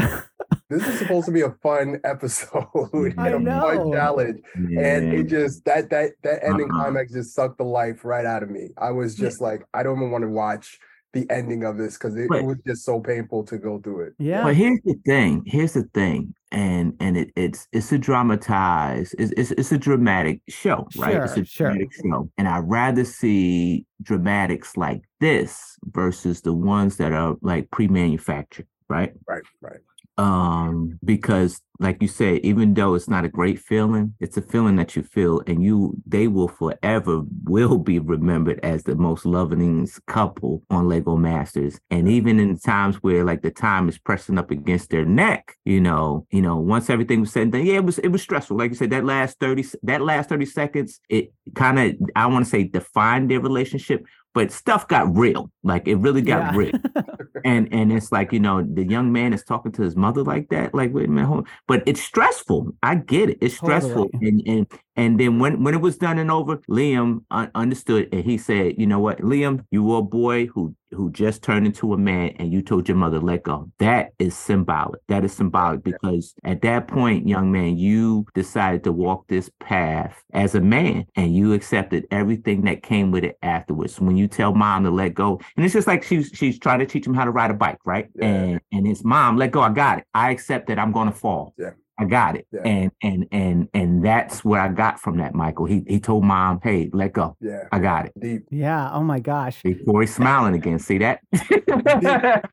this is supposed to be a fun episode and a fun challenge. Yeah. And it just that that that ending uh-huh. climax just sucked the life right out of me. I was just yeah. like, I don't even want to watch the ending of this because it, it, was just so painful to go through it. Yeah. But here's the thing. Here's the thing. And and it, it's it's a dramatized, it's, it's it's a dramatic show, right? Sure, it's a dramatic sure. show. And I'd rather see dramatics like this versus the ones that are like pre-manufactured, right? Right, right um because like you said even though it's not a great feeling it's a feeling that you feel and you they will forever will be remembered as the most loving couple on lego masters. And even in times where like the time is pressing up against their neck you know you know once everything was said and done yeah it was it was stressful. Like you said that last 30 that last 30 seconds it kind of i want to say defined their relationship but stuff got real. Like it really got yeah. real. and and it's like, you know, the young man is talking to his mother like that. Like, wait a minute, hold on. but it's stressful. I get it. It's stressful. Totally. And and and then when when it was done and over, Liam un- understood and he said, you know what, Liam, you were a boy who who just turned into a man and you told your mother let go. That is symbolic. That is symbolic because at that point, young man, you decided to walk this path as a man and you accepted everything that came with it afterwards. When you tell mom to let go, and it's just like she's she's trying to teach him how to ride a bike, right? Yeah. And and his mom, let go, I got it. I accept that I'm gonna fall. Yeah. I got it. Yeah. And and and and that's what I got from that, Michael. He he told mom, hey, let go. Yeah. I got it. Deep. Yeah. Oh my gosh. Before he's smiling again. See that?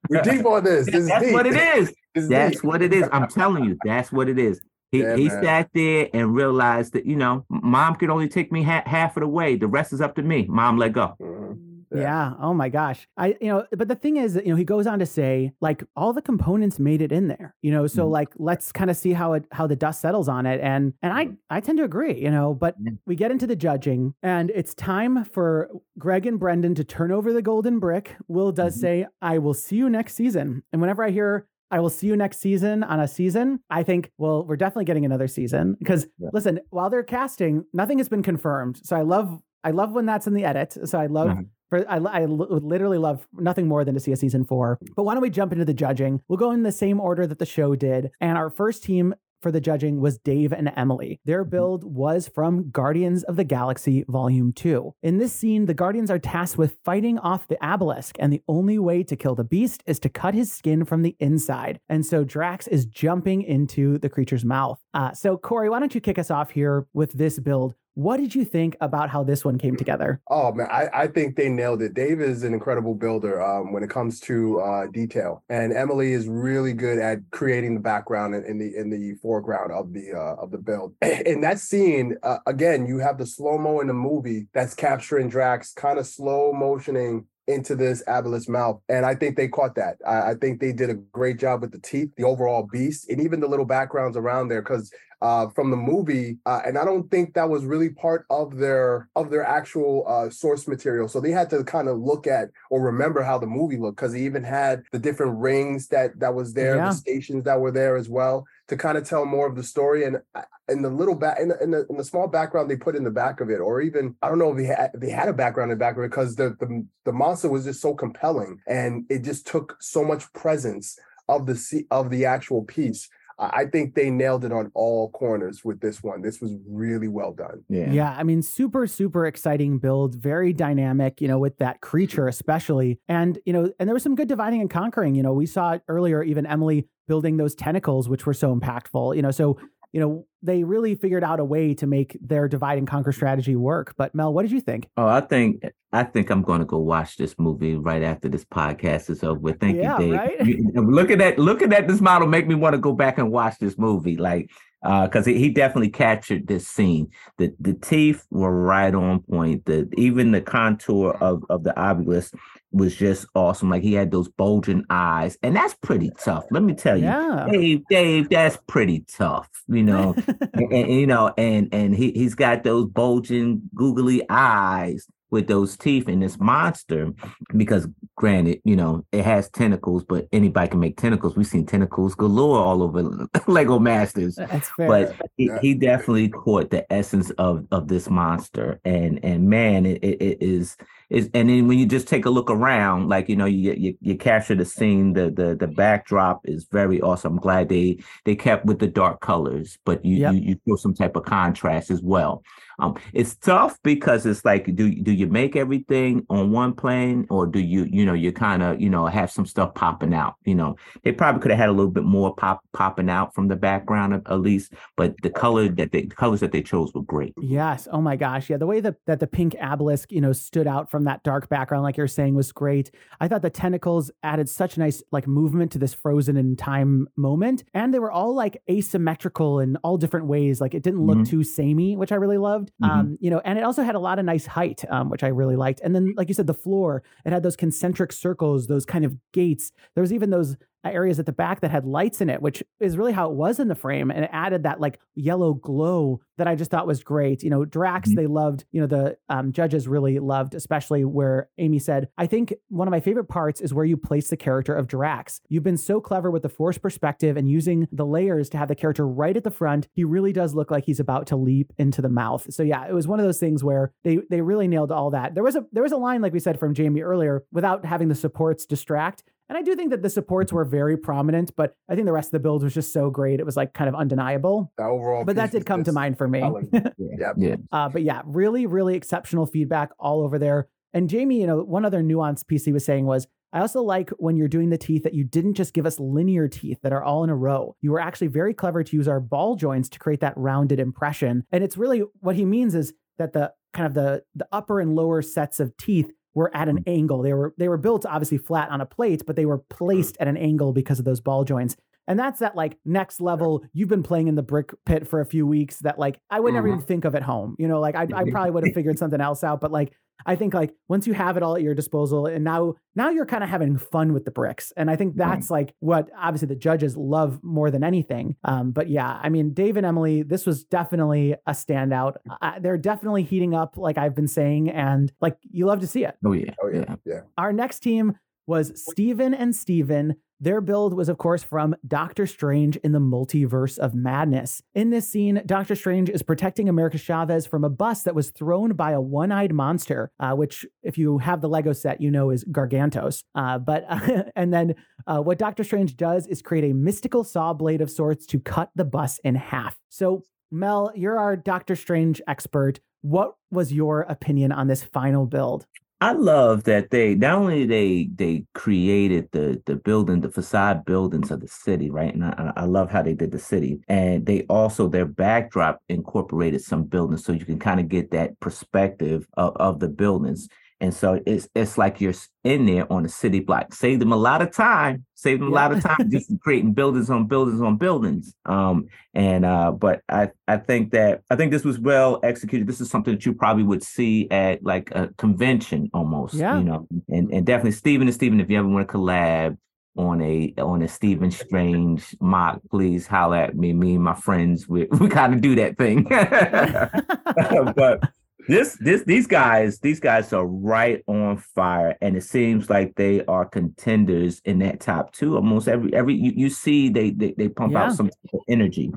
We're deep on this. this that's deep. what it is. that's deep. what it is. I'm telling you, that's what it is. He, yeah, he sat there and realized that, you know, mom could only take me ha- half of the way. The rest is up to me. Mom, let go. Mm-hmm. Yeah. yeah. Oh my gosh. I you know, but the thing is, you know, he goes on to say like all the components made it in there. You know, so mm-hmm. like let's kind of see how it how the dust settles on it. And and I I tend to agree. You know, but mm-hmm. we get into the judging, and it's time for Greg and Brendan to turn over the golden brick. Will does mm-hmm. say, "I will see you next season." And whenever I hear I will see you next season on a season. I think, well, we're definitely getting another season because yeah. listen, while they're casting, nothing has been confirmed. So I love, I love when that's in the edit. So I love. Mm-hmm. For, I, I literally love nothing more than to see a season four. But why don't we jump into the judging? We'll go in the same order that the show did. And our first team for the judging was Dave and Emily. Their mm-hmm. build was from Guardians of the Galaxy Volume 2. In this scene, the Guardians are tasked with fighting off the Abilisk, and the only way to kill the beast is to cut his skin from the inside. And so Drax is jumping into the creature's mouth. Uh, so, Corey, why don't you kick us off here with this build? What did you think about how this one came together? Oh man, I, I think they nailed it. Dave is an incredible builder um, when it comes to uh, detail, and Emily is really good at creating the background in, in the in the foreground of the uh, of the build. In that scene, uh, again, you have the slow mo in the movie that's capturing Drax, kind of slow motioning into this Abilisk mouth. And I think they caught that. I, I, think they did a great job with the teeth, the overall beast, and even the little backgrounds around there. Because uh, from the movie, uh, and I don't think that was really part of their of their actual uh, source material. So they had to kind of look at or remember how the movie looked because they even had the different rings that that was there, yeah. the stations that were there as well to kind of tell more of the story. And uh, in the little back in the, in the, in the small background they put in the back of it, or even I don't know if they had they had a background in the back of it because the, the the monster was just so compelling and it just took so much presence of the of the actual piece I think they nailed it on all corners with this one. This was really well done. Yeah. Yeah. I mean, super, super exciting build, very dynamic, you know, with that creature especially. And, you know, and there was some good dividing and conquering. You know, we saw earlier, even Emily building those tentacles, which were so impactful, you know, so you know, they really figured out a way to make their divide and conquer strategy work. But Mel, what did you think? Oh, I think I think I'm going to go watch this movie right after this podcast is over. Thank yeah, you, Dave. Right? looking at looking at this model make me want to go back and watch this movie. Like because uh, he definitely captured this scene. The the teeth were right on point. The even the contour of of the Abilisk was just awesome. Like he had those bulging eyes, and that's pretty tough. Let me tell you, yeah. Dave, Dave, that's pretty tough. You know, and, and, you know, and and he he's got those bulging, googly eyes with those teeth and this monster because granted you know it has tentacles but anybody can make tentacles. We've seen tentacles galore all over lego masters. But he, he, definitely caught the essence of of this monster. And and man it, it, it is is and then when you just take a look around like you know you you, you capture the scene the the the backdrop is very awesome i'm glad they they kept with the dark colors but you yep. you, you show some type of contrast as well um, it's tough because it's like, do do you make everything on one plane, or do you, you know, you kind of, you know, have some stuff popping out? You know, they probably could have had a little bit more pop popping out from the background at, at least, but the color that they the colors that they chose were great. Yes. Oh my gosh. Yeah. The way that that the pink Abilisk, you know, stood out from that dark background, like you're saying, was great. I thought the tentacles added such a nice like movement to this frozen in time moment, and they were all like asymmetrical in all different ways. Like it didn't look mm-hmm. too samey, which I really loved. Mm-hmm. Um, you know, and it also had a lot of nice height, um, which I really liked. And then, like you said, the floor, it had those concentric circles, those kind of gates. There was even those areas at the back that had lights in it, which is really how it was in the frame. And it added that like yellow glow that I just thought was great. You know, Drax, mm-hmm. they loved, you know, the um, judges really loved, especially where Amy said, I think one of my favorite parts is where you place the character of Drax. You've been so clever with the force perspective and using the layers to have the character right at the front. He really does look like he's about to leap into the mouth. So yeah, it was one of those things where they they really nailed all that. There was a there was a line, like we said from Jamie earlier, without having the supports distract. And I do think that the supports were very prominent, but I think the rest of the build was just so great. It was like kind of undeniable. The overall, but that did come to mind for me. yeah. yeah. Uh, but yeah, really, really exceptional feedback all over there. And Jamie, you know, one other nuanced piece he was saying was, I also like when you're doing the teeth that you didn't just give us linear teeth that are all in a row. You were actually very clever to use our ball joints to create that rounded impression. And it's really what he means is that the kind of the the upper and lower sets of teeth were at an mm. angle. They were they were built obviously flat on a plate, but they were placed at an angle because of those ball joints. And that's that like next level. You've been playing in the brick pit for a few weeks that like I would never mm-hmm. even think of at home. You know, like I, I probably would have figured something else out, but like I think like once you have it all at your disposal, and now now you're kind of having fun with the bricks, and I think that's mm. like what obviously the judges love more than anything. Um, but yeah, I mean, Dave and Emily, this was definitely a standout. Uh, they're definitely heating up, like I've been saying, and like you love to see it. Oh yeah, oh yeah, yeah. Our next team was Steven and Steven. Their build was, of course, from Doctor Strange in the Multiverse of Madness. In this scene, Doctor Strange is protecting America Chavez from a bus that was thrown by a one eyed monster, uh, which, if you have the Lego set, you know is Gargantos. Uh, but, uh, and then uh, what Doctor Strange does is create a mystical saw blade of sorts to cut the bus in half. So, Mel, you're our Doctor Strange expert. What was your opinion on this final build? I love that they not only they they created the the building, the facade buildings of the city, right? And I, I love how they did the city, and they also their backdrop incorporated some buildings, so you can kind of get that perspective of, of the buildings. And so it's it's like you're in there on a city block. Saved them a lot of time. Saved them yeah. a lot of time just creating buildings on buildings on buildings. Um and uh but I I think that I think this was well executed. This is something that you probably would see at like a convention almost. Yeah. You know, and and definitely Steven and Steven. if you ever want to collab, on a on a Stephen Strange MOC, please holler at me. Me and my friends, we we kind of do that thing. but this this these guys these guys are right on fire and it seems like they are contenders in that top two almost every every you, you see they they, they pump yeah. out some energy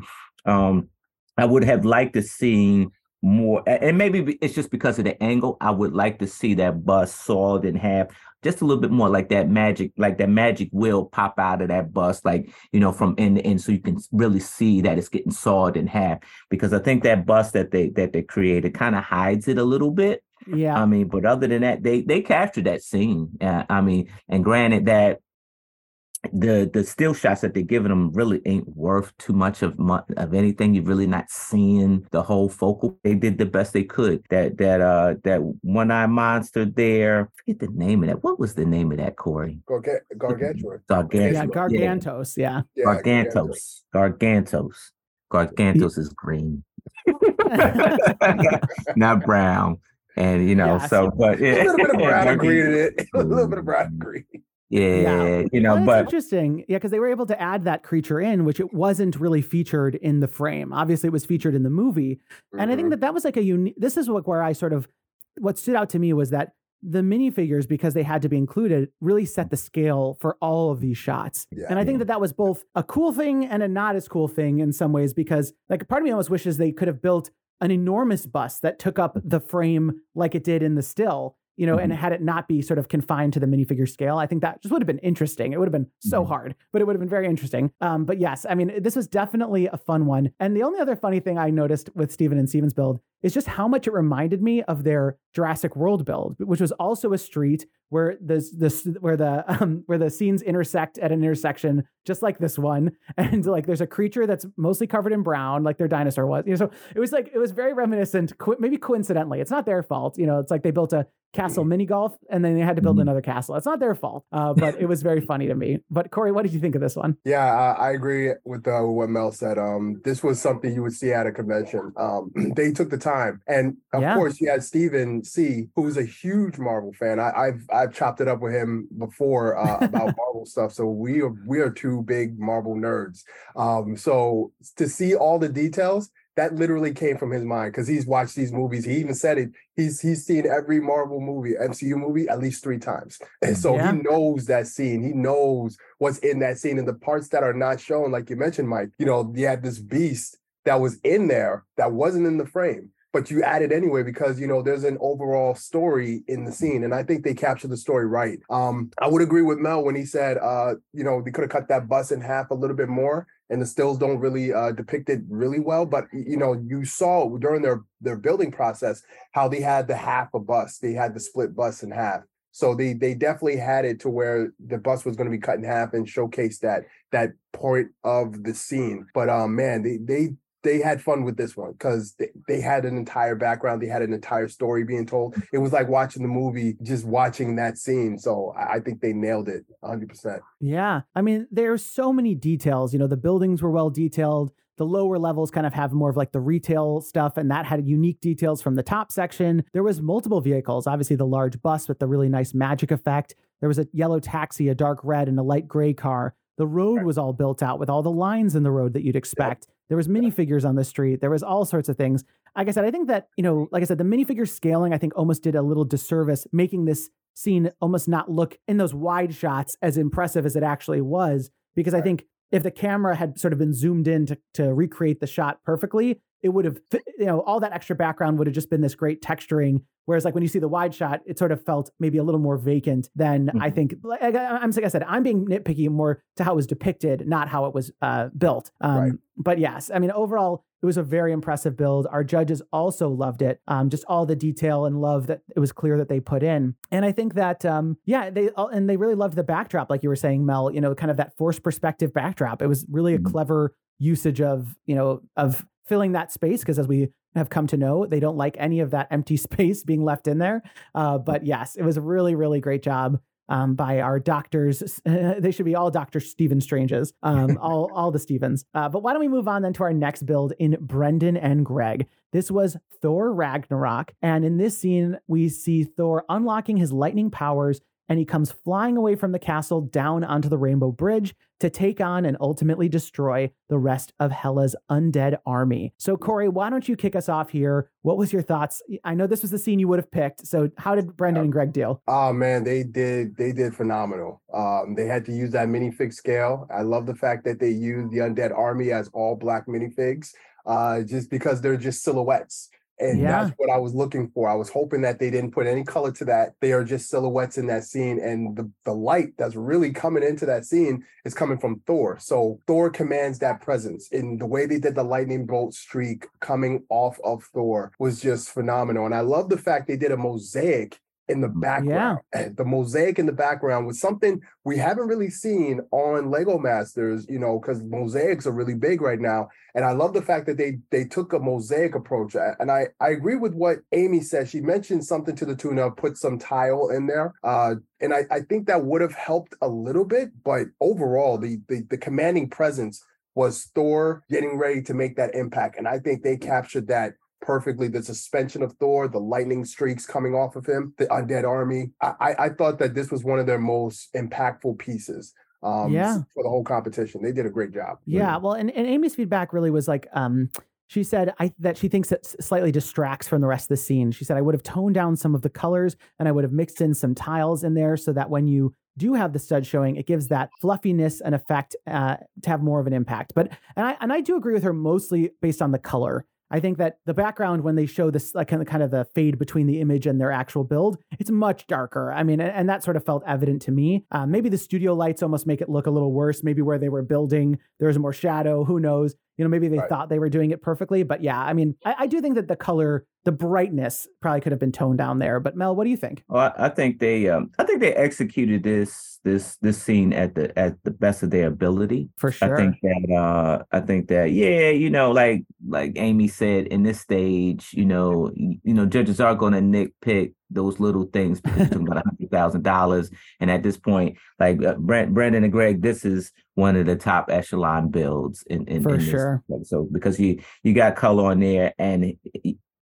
um i would have liked to see more and maybe it's just because of the angle i would like to see that bus sawed in half just a little bit more like that magic, like that magic will pop out of that bus, like, you know, from end to end. So you can really see that it's getting sawed in half. Because I think that bus that they that they created kind of hides it a little bit. Yeah. I mean, but other than that, they they captured that scene. Uh, I mean, and granted that the the still shots that they're giving them really ain't worth too much of of anything. You're really not seeing the whole focal. They did the best they could. That that uh that one eye monster there. I forget the name of that. What was the name of that, Corey? Gargantuan. Gargantuan. Yeah, Gargantos. Yeah. yeah. Gargantos. Gargantos. Gargantos is green. not brown. And you know, yeah, so but yeah. a little bit of brown green in it. a little bit of brown green. Yeah, yeah, you know, well, but interesting. Yeah, because they were able to add that creature in, which it wasn't really featured in the frame. Obviously, it was featured in the movie, mm-hmm. and I think mm-hmm. that that was like a unique. This is what where I sort of what stood out to me was that the minifigures, because they had to be included, really set the scale for all of these shots. Yeah, and I think that that was both a cool thing and a not as cool thing in some ways, because like part of me almost wishes they could have built an enormous bust that took up the frame like it did in the still you know, mm-hmm. and had it not be sort of confined to the minifigure scale, I think that just would have been interesting. It would have been so mm-hmm. hard, but it would have been very interesting. Um, but yes, I mean, this was definitely a fun one. And the only other funny thing I noticed with Steven and Steven's build is just how much it reminded me of their Jurassic World build, which was also a street where the this where the um, where the scenes intersect at an intersection, just like this one, and like there's a creature that's mostly covered in brown, like their dinosaur was. You know, so it was like it was very reminiscent. maybe coincidentally, it's not their fault. You know, it's like they built a castle mini golf and then they had to build mm-hmm. another castle. It's not their fault, uh, but it was very funny to me. But Corey, what did you think of this one? Yeah, uh, I agree with, uh, what Mel said. Um, this was something you would see at a convention. Um, they took the time, and of yeah. course, you had Steven C, who's a huge Marvel fan. I, have I've chopped it up with him before uh, about Marvel stuff. So we are we are two big Marvel nerds. Um, so to see all the details that literally came from his mind because he's watched these movies. He even said it. He's he's seen every Marvel movie, MCU movie, at least three times, and so yeah. he knows that scene. He knows what's in that scene, and the parts that are not shown, like you mentioned, Mike. You know, you had this beast that was in there that wasn't in the frame but you add it anyway because you know there's an overall story in the scene and i think they captured the story right um i would agree with mel when he said uh you know they could have cut that bus in half a little bit more and the stills don't really uh depict it really well but you know you saw during their their building process how they had the half a bus they had the split bus in half so they they definitely had it to where the bus was going to be cut in half and showcase that that point of the scene. But um man, they they they had fun with this one because they, they had an entire background, they had an entire story being told. It was like watching the movie, just watching that scene. So I, I think they nailed it 100%. Yeah. I mean, there's so many details. You know, the buildings were well detailed. The lower levels kind of have more of like the retail stuff, and that had unique details from the top section. There was multiple vehicles, obviously the large bus with the really nice magic effect. There was a yellow taxi, a dark red, and a light gray car. The road was all built out with all the lines in the road that you'd expect. There was minifigures on the street. There was all sorts of things. Like I said, I think that, you know, like I said, the minifigure scaling, I think almost did a little disservice, making this scene almost not look in those wide shots as impressive as it actually was. Because I think if the camera had sort of been zoomed in to, to recreate the shot perfectly, it would have, you know, all that extra background would have just been this great texturing. Whereas, like when you see the wide shot, it sort of felt maybe a little more vacant than mm-hmm. I think. Like, I'm like I said, I'm being nitpicky more to how it was depicted, not how it was uh, built. Um, right. But yes, I mean, overall, it was a very impressive build. Our judges also loved it. Um, just all the detail and love that it was clear that they put in. And I think that, um, yeah, they all, and they really loved the backdrop, like you were saying, Mel. You know, kind of that forced perspective backdrop. It was really a mm-hmm. clever usage of you know of filling that space because as we have come to know they don't like any of that empty space being left in there uh, but yes it was a really really great job um, by our doctors. they should be all Dr. Stephen Stranges, um, all, all the Stevens. Uh, but why don't we move on then to our next build in Brendan and Greg? This was Thor Ragnarok. And in this scene, we see Thor unlocking his lightning powers and he comes flying away from the castle down onto the Rainbow Bridge to take on and ultimately destroy the rest of Hela's undead army. So, Corey, why don't you kick us off here? What was your thoughts? I know this was the scene you would have picked. So, how did Brendan and Greg deal? Oh man, they did they did phenomenal. Um, they had to use that minifig scale. I love the fact that they used the undead army as all black minifigs, uh, just because they're just silhouettes. And yeah. that's what I was looking for. I was hoping that they didn't put any color to that. They are just silhouettes in that scene. And the, the light that's really coming into that scene is coming from Thor. So Thor commands that presence. In the way they did the lightning bolt streak coming off of Thor was just phenomenal. And I love the fact they did a mosaic in the background. Yeah. The mosaic in the background was something we haven't really seen on Lego Masters, you know, because mosaics are really big right now. And I love the fact that they they took a mosaic approach. And I I agree with what Amy said. She mentioned something to the tune of put some tile in there. Uh, and I, I think that would have helped a little bit, but overall, the the, the commanding presence was Thor getting ready to make that impact. And I think they captured that perfectly. The suspension of Thor, the lightning streaks coming off of him, the undead army. I, I thought that this was one of their most impactful pieces. Um, yeah. for the whole competition. They did a great job. Yeah. Well, and, and Amy's feedback really was like, um, she said I, that she thinks it slightly distracts from the rest of the scene. She said I would have toned down some of the colors and I would have mixed in some tiles in there so that when you do have the stud showing, it gives that fluffiness and effect uh, to have more of an impact. But and I and I do agree with her mostly based on the color. I think that the background when they show this like kind of the fade between the image and their actual build, it's much darker. I mean, and that sort of felt evident to me. Uh, maybe the studio lights almost make it look a little worse. Maybe where they were building, there's more shadow. Who knows? You know, maybe they right. thought they were doing it perfectly, but yeah, I mean, I, I, do think that the color, the brightness, probably could have been toned down there. But Mel, what do you think? Well, I, I think they, um, I think they executed this this this scene at the at the best of their ability. For sure. I think that uh I think that yeah, you know, like like Amy said, in this stage, you know, you, know, judges are gonna nitpick those little things because you're talking about a hundred thousand dollars. And at this point, like uh, Brent, Brendan and Greg, this is one of the top echelon builds in in, for in sure. So because you you got color on there, and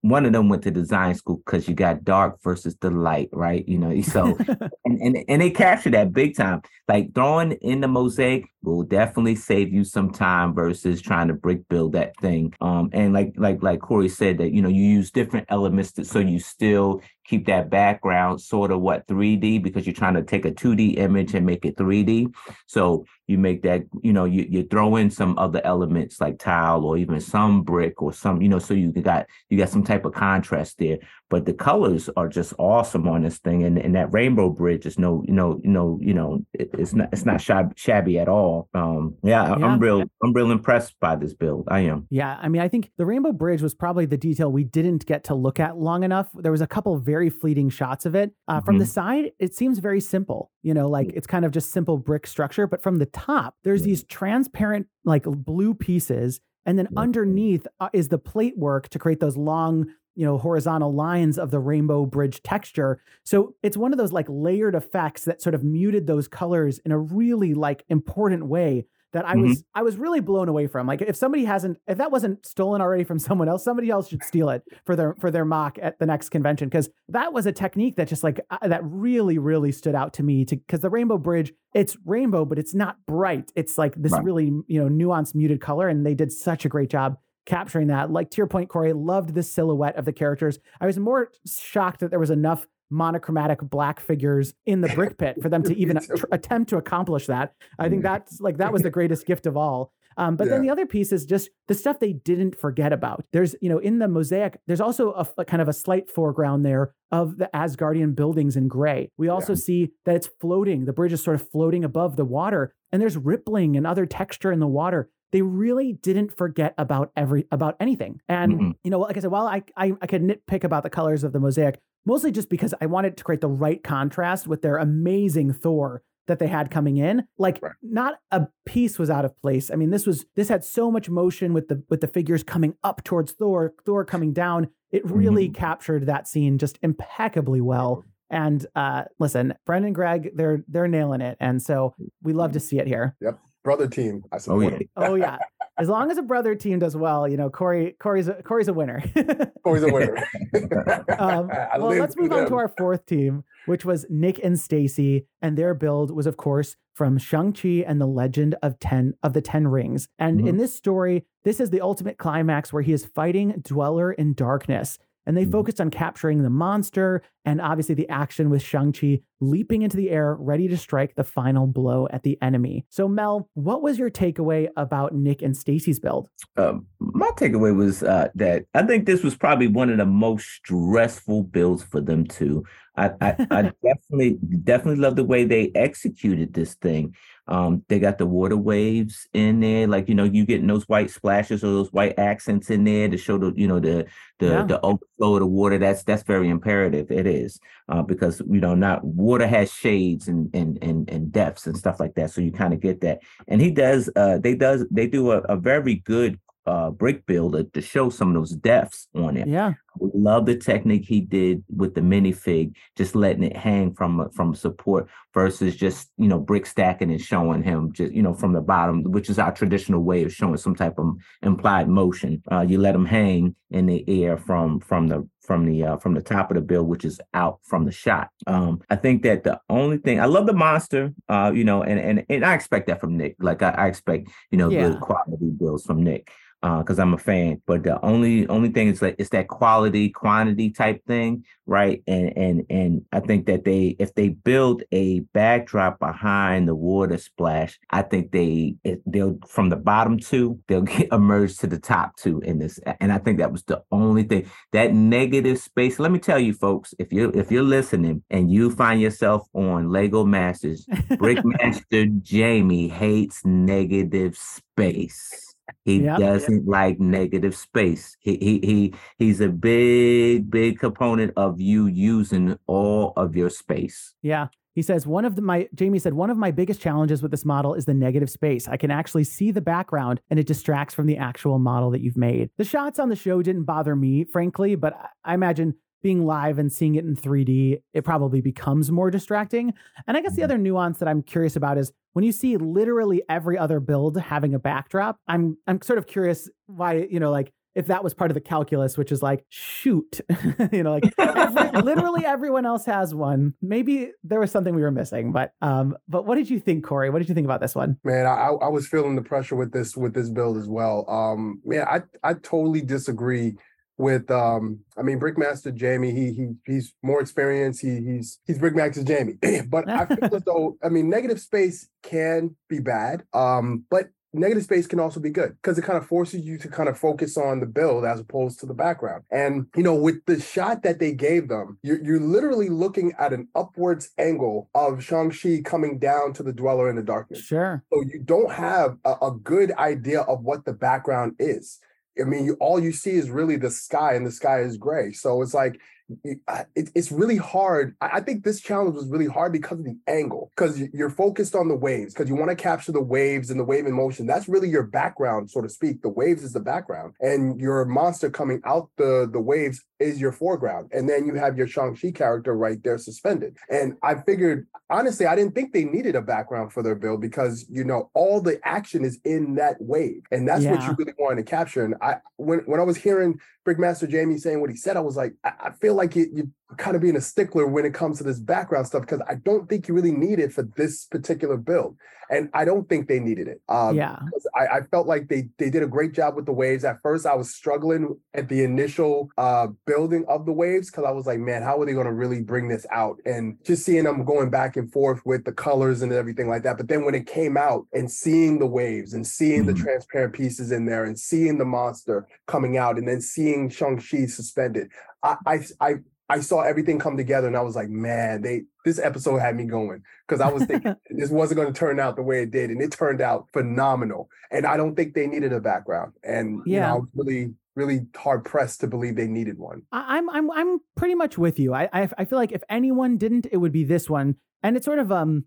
one of them went to design school because you got dark versus the light, right? You know, so and, and and they captured that big time. Like throwing in the mosaic will definitely save you some time versus trying to brick build that thing. Um, and like like like Corey said that you know you use different elements to, so you still keep that background sort of what 3D because you're trying to take a 2D image and make it 3D. So you make that, you know, you, you throw in some other elements like tile or even some brick or some, you know, so you got you got some type of contrast there. But the colors are just awesome on this thing. And, and that rainbow bridge is no, you know, you know, you know, it, it's not it's not shabby, shabby at all. Um yeah, yeah, I'm real I'm real impressed by this build. I am. Yeah. I mean, I think the rainbow bridge was probably the detail we didn't get to look at long enough. There was a couple very fleeting shots of it. Uh, mm-hmm. From the mm-hmm. side, it seems very simple. You know, like mm. it's kind of just simple brick structure. But from the top, there's these transparent, like blue pieces and then underneath uh, is the plate work to create those long you know horizontal lines of the rainbow bridge texture so it's one of those like layered effects that sort of muted those colors in a really like important way that I mm-hmm. was I was really blown away from. Like if somebody hasn't if that wasn't stolen already from someone else, somebody else should steal it for their for their MOC at the next convention because that was a technique that just like uh, that really really stood out to me to because the rainbow bridge it's rainbow but it's not bright. It's like this right. really you know nuanced muted color and they did such a great job capturing that. Like to your point, Corey, loved the silhouette of the characters. I was more shocked that there was enough monochromatic black figures in the brick pit for them to even tr- attempt to accomplish that. I think that's like that was the greatest gift of all. Um, but yeah. then the other piece is just the stuff they didn't forget about. There's, you know, in the mosaic, there's also a, a kind of a slight foreground there of the Asgardian buildings in gray. We also yeah. see that it's floating. The bridge is sort of floating above the water, and there's rippling and other texture in the water they really didn't forget about every about anything. And mm-hmm. you know, like I said, while I, I I could nitpick about the colors of the mosaic, mostly just because I wanted to create the right contrast with their amazing Thor that they had coming in. Like right. not a piece was out of place. I mean, this was this had so much motion with the with the figures coming up towards Thor, Thor coming down. It really mm-hmm. captured that scene just impeccably well. And uh, listen, Brendan Greg, they're they're nailing it, and so we love to see it here. Yep, brother team. I support. Oh yeah. oh yeah as long as a brother team does well, you know, Corey Corey's a, Corey's a winner. Corey's a winner. um, well, let's move on to our fourth team, which was Nick and Stacy, and their build was, of course, from Shang Chi and the Legend of Ten of the Ten Rings. And mm-hmm. in this story, this is the ultimate climax where he is fighting Dweller in Darkness. And they mm-hmm. focused on capturing the monster and obviously the action with Shang-Chi leaping into the air, ready to strike the final blow at the enemy. So, Mel, what was your takeaway about Nick and Stacy's build? Um, my takeaway was uh, that I think this was probably one of the most stressful builds for them too. I, I, I definitely definitely love the way they executed this thing. Um, they got the water waves in there, like you know, you getting those white splashes or those white accents in there to show the you know the the yeah. the overflow of the water. That's that's very imperative. It is uh, because you know not water has shades and and and and depths and stuff like that. So you kind of get that. And he does. Uh, they does they do a, a very good uh, brick builder to show some of those depths on it. Yeah, love the technique he did with the minifig, just letting it hang from from support versus just you know brick stacking and showing him just you know from the bottom, which is our traditional way of showing some type of implied motion. Uh, you let him hang in the air from from the from the uh, from the top of the bill, which is out from the shot. Um, I think that the only thing I love the monster, uh, you know, and and and I expect that from Nick. Like I, I expect you know yeah. good quality bills from Nick because uh, I'm a fan. But the only only thing is like it's that quality quantity type thing, right? And and and I think that they if they build a backdrop behind the water splash, I think they they'll from the bottom two they'll get emerge to the top two in this. And I think that was the only thing that negative space. Let me tell you, folks, if you if you're listening and you find yourself on Lego Masters, Brickmaster Jamie hates negative space. He yep. doesn't like negative space. He, he he he's a big big component of you using all of your space. Yeah. He says one of the, my Jamie said one of my biggest challenges with this model is the negative space. I can actually see the background and it distracts from the actual model that you've made. The shots on the show didn't bother me, frankly, but I imagine being live and seeing it in 3D, it probably becomes more distracting. And I guess the mm-hmm. other nuance that I'm curious about is when you see literally every other build having a backdrop, I'm I'm sort of curious why, you know, like if that was part of the calculus, which is like, shoot, you know, like every, literally everyone else has one. Maybe there was something we were missing, but um, but what did you think, Corey? What did you think about this one? Man, I, I was feeling the pressure with this with this build as well. Um, man, I I totally disagree with um I mean Brickmaster Jamie he he he's more experienced he he's he's Brickmaster Jamie but I feel as though I mean negative space can be bad um but negative space can also be good because it kind of forces you to kind of focus on the build as opposed to the background. And you know with the shot that they gave them you're, you're literally looking at an upwards angle of Shang-Chi coming down to the dweller in the darkness. Sure. So you don't have a, a good idea of what the background is. I mean, you, all you see is really the sky, and the sky is gray. So it's like it, it's really hard. I think this challenge was really hard because of the angle, because you're focused on the waves, because you want to capture the waves and the wave in motion. That's really your background, so to speak. The waves is the background, and your monster coming out the the waves is your foreground. And then you have your Shang-Chi character right there suspended. And I figured, honestly, I didn't think they needed a background for their build because, you know, all the action is in that wave. And that's yeah. what you really wanted to capture. And I, when, when I was hearing Brickmaster Jamie saying what he said, I was like, I, I feel like you, you kind of being a stickler when it comes to this background stuff because I don't think you really need it for this particular build, and I don't think they needed it. Um, yeah, I, I, felt like they they did a great job with the waves. At first, I was struggling at the initial uh, building of the waves because I was like, man, how are they going to really bring this out? And just seeing them going back and forth with the colors and everything like that. But then when it came out and seeing the waves and seeing mm-hmm. the transparent pieces in there and seeing the monster coming out and then seeing Shang Chi suspended, I, I I I saw everything come together and I was like, man, they this episode had me going because I was thinking this wasn't going to turn out the way it did, and it turned out phenomenal. And I don't think they needed a background. And yeah, you know, I was really really hard pressed to believe they needed one. I'm I'm I'm pretty much with you. I I, I feel like if anyone didn't, it would be this one. And it's sort of um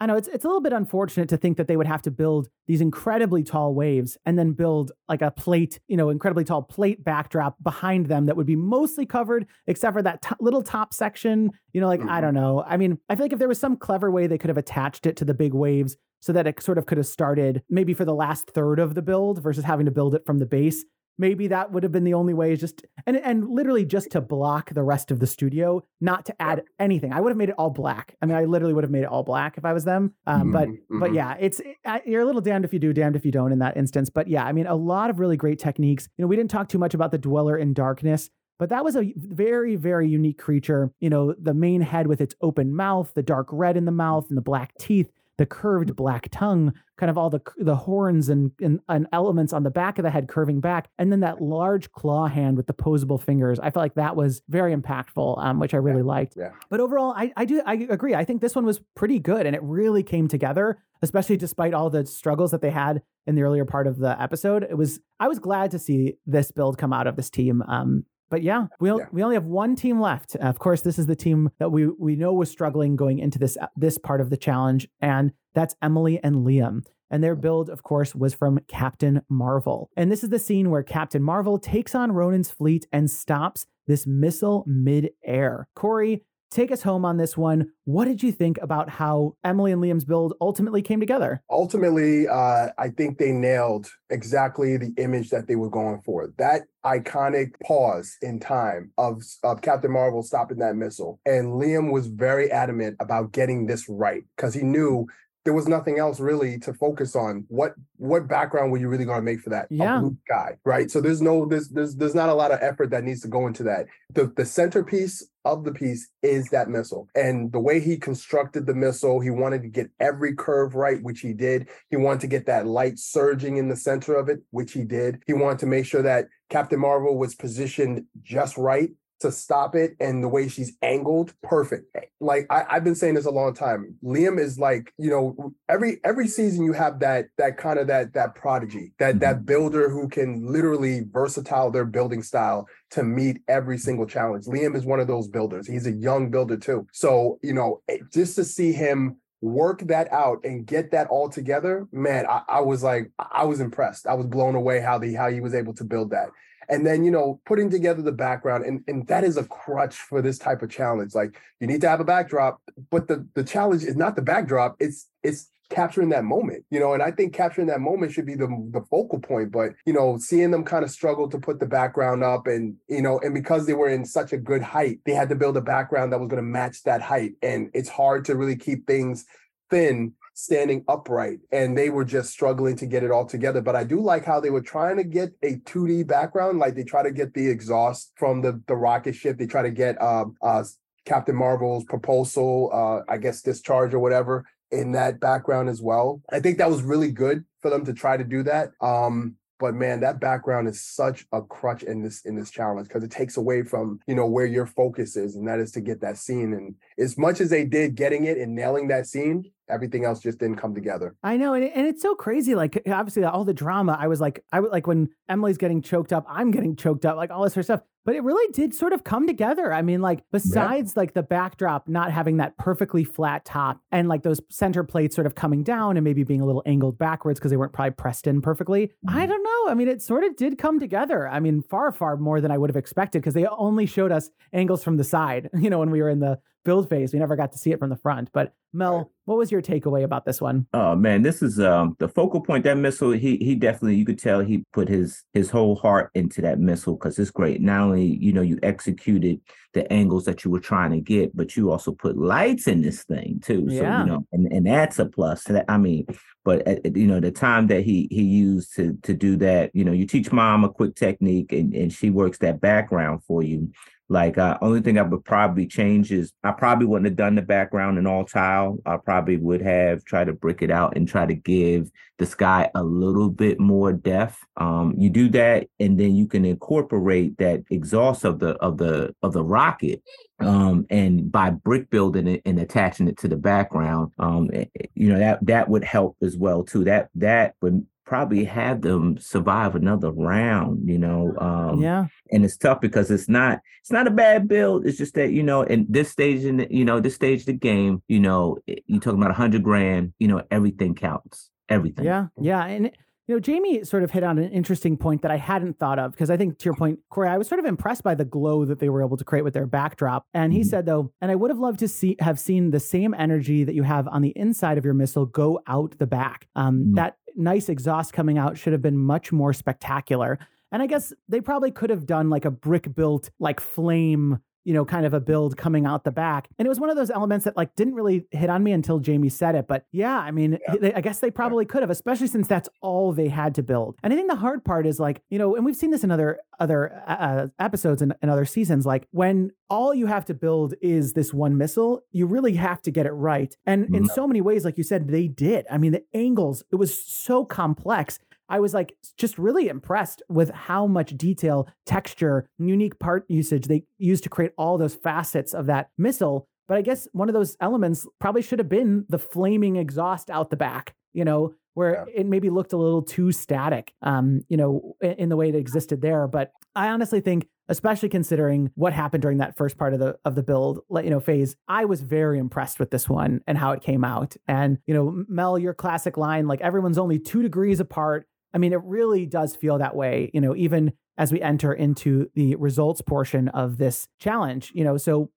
I know it's it's a little bit unfortunate to think that they would have to build these incredibly tall waves and then build like a plate, you know, incredibly tall plate backdrop behind them that would be mostly covered except for that t- little top section. You know, like mm-hmm. I don't know. I mean, I feel like if there was some clever way they could have attached it to the big waves so that it sort of could have started maybe for the last third of the build versus having to build it from the base maybe that would have been the only way is just and and literally just to block the rest of the studio not to add anything i would have made it all black i mean i literally would have made it all black if i was them um, mm-hmm, but mm-hmm. but yeah it's it, you're a little damned if you do damned if you don't in that instance but yeah i mean a lot of really great techniques you know we didn't talk too much about the dweller in darkness but that was a very, very unique creature. You know, the main head with its open mouth, the dark red in the mouth, and the black teeth the curved black tongue, kind of all the the horns and, and, and elements on the back of the head curving back, and then that large claw hand with the posable fingers. I felt like that was very impactful, um, which I really yeah. liked. Yeah. But overall, I I do I agree. I think this one was pretty good, and it really came together, especially despite all the struggles that they had in the earlier part of the episode. It was I was glad to see this build come out of this team. Um, but yeah, we yeah. we only have one team left. Uh, of course, this is the team that we we know was struggling going into this uh, this part of the challenge, and that's Emily and Liam. And their build, of course, was from Captain Marvel. And this is the scene where Captain Marvel takes on Ronan's fleet and stops this missile mid-air. Corey, take us home on this one. What did you think about how Emily and Liam's build ultimately came together? Ultimately, uh, I think they nailed exactly the image that they were going for. That iconic pause in time of, of Captain Marvel stopping that missile. And Liam was very adamant about getting this right because he knew there was nothing else really to focus on. What what background were you really going to make for that? Yeah. Guy, right? So there's no there's there's there's not a lot of effort that needs to go into that. The the centerpiece of the piece is that missile. And the way he constructed the missile, he wanted to get every curve right, which he did. He wanted to get that light surging in the center of it, which he did. He wanted to make sure that Captain Marvel was positioned just right to stop it and the way she's angled perfect. Like I, have been saying this a long time. Liam is like you know every every season you have that that kind of that that prodigy that mm-hmm. that builder who can literally versatile their building style to meet every single challenge. Liam is one of those builders. He's a young builder too. So you know just to see him work that out and get that all together man I, I was like i was impressed. I was blown away how the how he was able to build that and then you know putting together the background and, and that is a crutch for this type of challenge. Like you need to have a backdrop but the the challenge is not the backdrop it's it's capturing that moment you know and i think capturing that moment should be the, the focal point but you know seeing them kind of struggle to put the background up and you know and because they were in such a good height they had to build a background that was going to match that height and it's hard to really keep things thin standing upright and they were just struggling to get it all together. But I do like how they were trying to get a 2D background, like they try to get the exhaust from the, the rocket ship. They try to get um, uh, Captain Marvel's proposal, uh, I guess discharge or whatever in that background as well. I think that was really good for them to try to do that. Um, but man that background is such a crutch in this in this challenge because it takes away from you know where your focus is and that is to get that scene and as much as they did getting it and nailing that scene everything else just didn't come together. I know, and, and it's so crazy. Like obviously, all the drama. I was like, I would like when Emily's getting choked up, I'm getting choked up, like all this sort of stuff but it really did sort of come together. I mean, like besides yeah. like the backdrop not having that perfectly flat top and like those center plates sort of coming down and maybe being a little angled backwards because they weren't probably pressed in perfectly. Mm-hmm. I don't know. I mean, it sort of did come together. I mean, far, far more than I would have expected because they only showed us angles from the side, you know, when we were in the build phase. We never got to see it from the front. But Mel, what was your takeaway about this one? Oh man, this is um the focal point. That missile, he he definitely you could tell he put his his whole heart into that missile because it's great. Not only you know you executed the angles that you were trying to get, but you also put lights in this thing too. So yeah. you know, and and that's a plus. That I mean, but at, you know the time that he he used to to do that, you know, you teach mom a quick technique and and she works that background for you like, uh, only thing I would probably change is I probably wouldn't have done the background in all tile. I probably would have tried to brick it out and try to give the sky a little bit more depth. Um, you do that, and then you can incorporate that exhaust of the of the of the rocket um, and by brick building it and attaching it to the background, um, eh, eh, you know that that would help as well too. That that would probably have them survive another round, you know. Um, yeah. And it's tough because it's not it's not a bad build. It's just that you know, in this stage in the, you know this stage of the game, you know, you're talking about a hundred grand. You know, everything counts. Everything. Yeah, yeah, and you know, Jamie sort of hit on an interesting point that I hadn't thought of because I think to your point, Corey, I was sort of impressed by the glow that they were able to create with their backdrop. And he mm-hmm. said though, and I would have loved to see have seen the same energy that you have on the inside of your missile go out the back. Um, mm-hmm. That nice exhaust coming out should have been much more spectacular. And I guess they probably could have done like a brick built like flame you know, kind of a build coming out the back. And it was one of those elements that like didn't really hit on me until Jamie said it. But yeah, I mean, yeah. They, I guess they probably could have, especially since that's all they had to build. And I think the hard part is like, you know, and we've seen this in other other uh, uh episodes and, and other seasons, like when all you have to build is this one missile, you really have to get it right. And mm-hmm. in so many ways, like you said, they did. I mean, the angles, it was so complex I was like just really impressed with how much detail, texture, unique part usage they used to create all those facets of that missile. But I guess one of those elements probably should have been the flaming exhaust out the back, you know, where yeah. it maybe looked a little too static, um, you know, in, the way it existed there. But I honestly think especially considering what happened during that first part of the of the build you know phase i was very impressed with this one and how it came out and you know mel your classic line like everyone's only two degrees apart I mean, it really does feel that way, you know, even as we enter into the results portion of this challenge, you know. So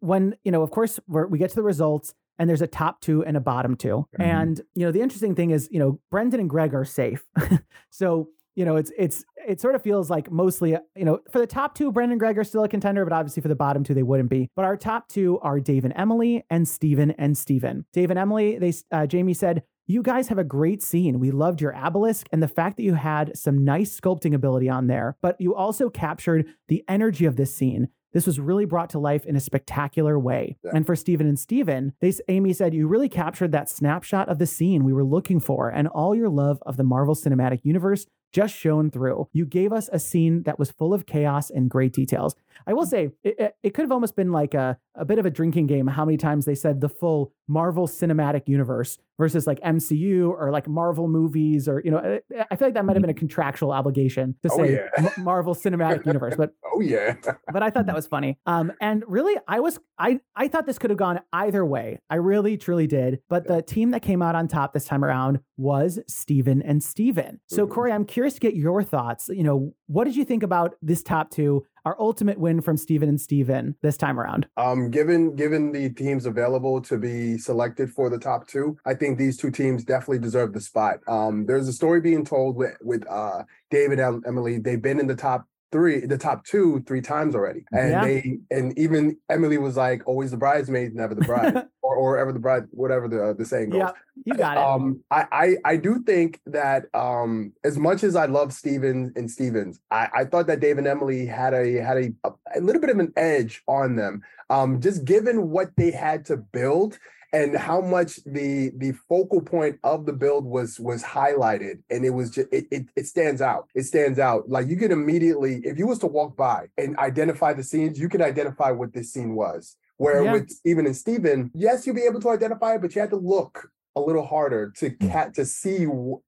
when, you know, of course, we get to the results and there's a top two and a bottom 2 mm-hmm. And, you know, the interesting thing is, you know, Brendan and Greg are safe. so, you know, it's, it's, it sort of feels like mostly, you know, for the top two, Brendan and Greg are still a contender, but obviously for the bottom two, they wouldn't be. But our top two are Dave and Emily and Steven and Steven. Dave and Emily, they, uh, Jamie said, you guys have a great scene. We loved your Abilisk and the fact that you had some nice sculpting ability on there, but you also captured the energy of this scene. This was really brought to life in a spectacular way. Yeah. And for Steven and Steven, they, Amy said, you really captured that snapshot of the scene we were looking for and all your love of the Marvel Cinematic Universe just shone through. You gave us a scene that was full of chaos and great details. I will mm. say, it, it could have almost been like a, a bit of a drinking game how many times they said the full Marvel Cinematic Universe versus like MCU or like Marvel movies or, you know, I feel like that might have been a contractual obligation to oh, say yeah. Marvel Cinematic Universe. But oh, yeah. but I thought that was funny. Um, and really, I was, I, I thought this could have gone either way. I really, truly did. But the team that came out on top this time around was Steven and Steven. So, mm-hmm. Corey, I'm curious to get your thoughts. You know, what did you think about this top two? Our ultimate win from Steven and Steven this time around? Um, given given the teams available to be selected for the top two, I think these two teams definitely deserve the spot. Um, there's a story being told with with uh, David and Emily. They've been in the top three, the top two, three times already. And yeah. they, and even Emily was like, always the bridesmaid, never the bride, or, or ever the bride, whatever the uh, the saying goes. Yeah, you got it. Um, I, I, I do think that um, as much as I love Steven and Stevens, I, I thought that Dave and Emily had a had a, a little bit of an edge on them. Um, just given what they had to build and how much the the focal point of the build was was highlighted. And it was just it, it, it stands out. It stands out. Like you can immediately if you was to walk by and identify the scenes you can identify what this scene was. Where yeah. with even in Steven, yes, you'll be able to identify it, but you had to look a little harder to mm. cat to see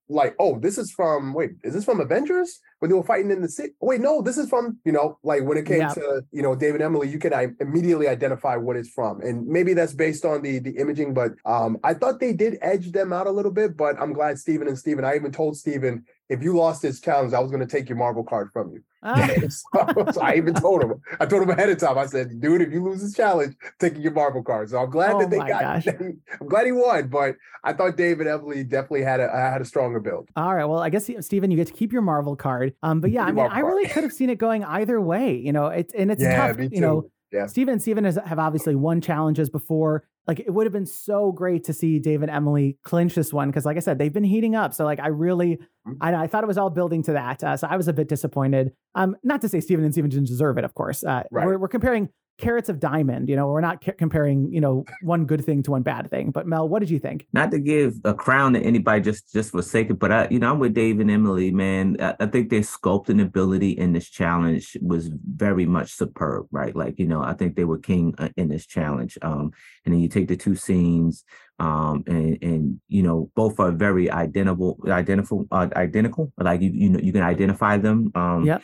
like oh this is from wait is this from avengers when they were fighting in the city wait no this is from you know like when it came yeah. to you know david emily you can I, immediately identify what it's from and maybe that's based on the the imaging but um i thought they did edge them out a little bit but i'm glad steven and steven i even told steven if you lost this challenge, I was going to take your Marvel card from you. So, I even told him. I told him ahead of time. I said, "Dude, if you lose this challenge, taking your Marvel card." So I'm glad oh that they got. I'm glad he won, but I thought David Emily definitely had a had a stronger build. All right. Well, I guess Steven, you get to keep your Marvel card. Um, but yeah, I mean, I really could have seen it going either way. You know, it's and it's yeah, tough. You know, yeah. Steven and Steven has, have obviously won challenges before. Like it would have been so great to see David Emily clinch this one because, like I said, they've been heating up. So like I really, mm-hmm. I, I thought it was all building to that. Uh, so I was a bit disappointed. Um, not to say Steven and Steven didn't deserve it, of course. Uh, right. we're, we're comparing carats of diamond. You know, we're not ca- comparing, you know, one good thing to one bad thing. But Mel, what did you think? Not to give a crown to anybody just just for sake of, but I, you know, I'm with Dave and Emily, man. I, I think their sculpting ability in this challenge was very much superb, right? Like, you know, I think they were king uh, in this challenge. Um, and then you take the two scenes, um, and and you know, both are very identical, identical, uh, identical. Like you, you know, you can identify them. Um, yeah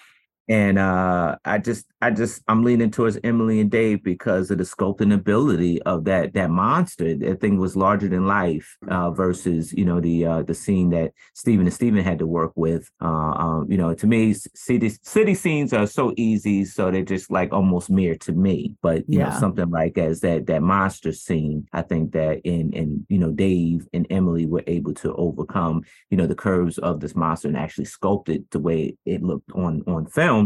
and uh, I just, I just, I'm leaning towards Emily and Dave because of the sculpting ability of that that monster. That thing was larger than life uh, versus, you know, the uh, the scene that Steven and Steven had to work with. Uh, um, you know, to me, city city scenes are so easy, so they're just like almost mere to me. But you yeah. know, something like as that that monster scene, I think that in and you know, Dave and Emily were able to overcome, you know, the curves of this monster and actually sculpt it the way it looked on on film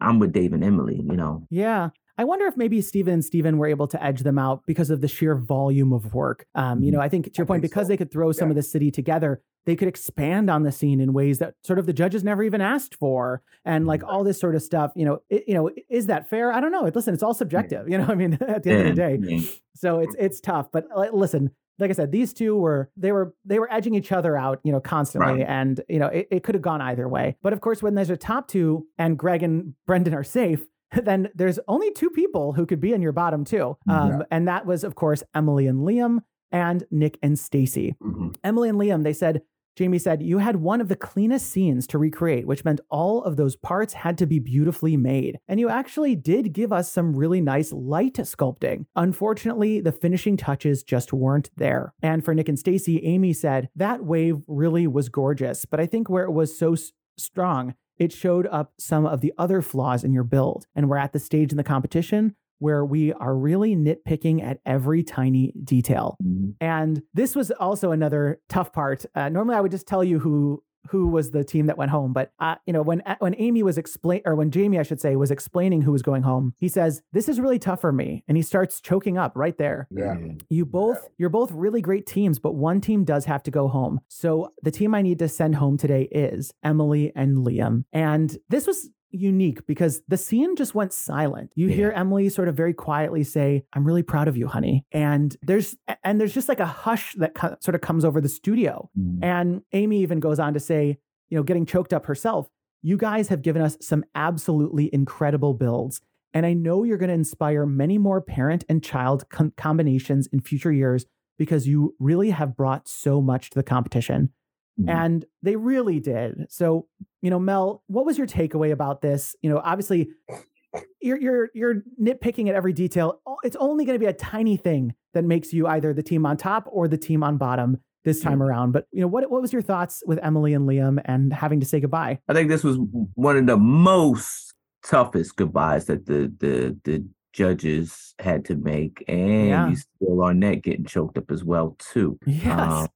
I'm with Dave and Emily, you know. Yeah. I wonder if maybe Steven and Steven were able to edge them out because of the sheer volume of work. Um, you know, mm-hmm. I think to your point, because so. they could throw some yeah. of the city together, they could expand on the scene in ways that sort of the judges never even asked for, and like all this sort of stuff. You know, it, you know, is that fair? I don't know. Listen, it's all subjective. You know, I mean, at the end of the day, so it's it's tough. But listen, like I said, these two were they were they were edging each other out, you know, constantly, right. and you know it, it could have gone either way. But of course, when there's a top two and Greg and Brendan are safe, then there's only two people who could be in your bottom two, um, yeah. and that was of course Emily and Liam and Nick and Stacy. Mm-hmm. Emily and Liam, they said Jamie said, You had one of the cleanest scenes to recreate, which meant all of those parts had to be beautifully made. And you actually did give us some really nice light sculpting. Unfortunately, the finishing touches just weren't there. And for Nick and Stacy, Amy said, That wave really was gorgeous, but I think where it was so s- strong, it showed up some of the other flaws in your build. And we're at the stage in the competition where we are really nitpicking at every tiny detail. Mm-hmm. And this was also another tough part. Uh, normally, I would just tell you who who was the team that went home. But uh, you know, when when Amy was explain or when Jamie, I should say, was explaining who was going home, he says, "This is really tough for me," and he starts choking up right there. Yeah, you both you're both really great teams, but one team does have to go home. So the team I need to send home today is Emily and Liam, and this was unique because the scene just went silent. You yeah. hear Emily sort of very quietly say, "I'm really proud of you, honey." And there's and there's just like a hush that co- sort of comes over the studio. Mm. And Amy even goes on to say, you know, getting choked up herself, "You guys have given us some absolutely incredible builds." And I know you're going to inspire many more parent and child com- combinations in future years because you really have brought so much to the competition. Mm-hmm. And they really did. So, you know, Mel, what was your takeaway about this? You know, obviously you're you're you're nitpicking at every detail. It's only going to be a tiny thing that makes you either the team on top or the team on bottom this time around. But you know, what what was your thoughts with Emily and Liam and having to say goodbye? I think this was one of the most toughest goodbyes that the the the judges had to make, and yeah. you still on net getting choked up as well too. Yes. Um,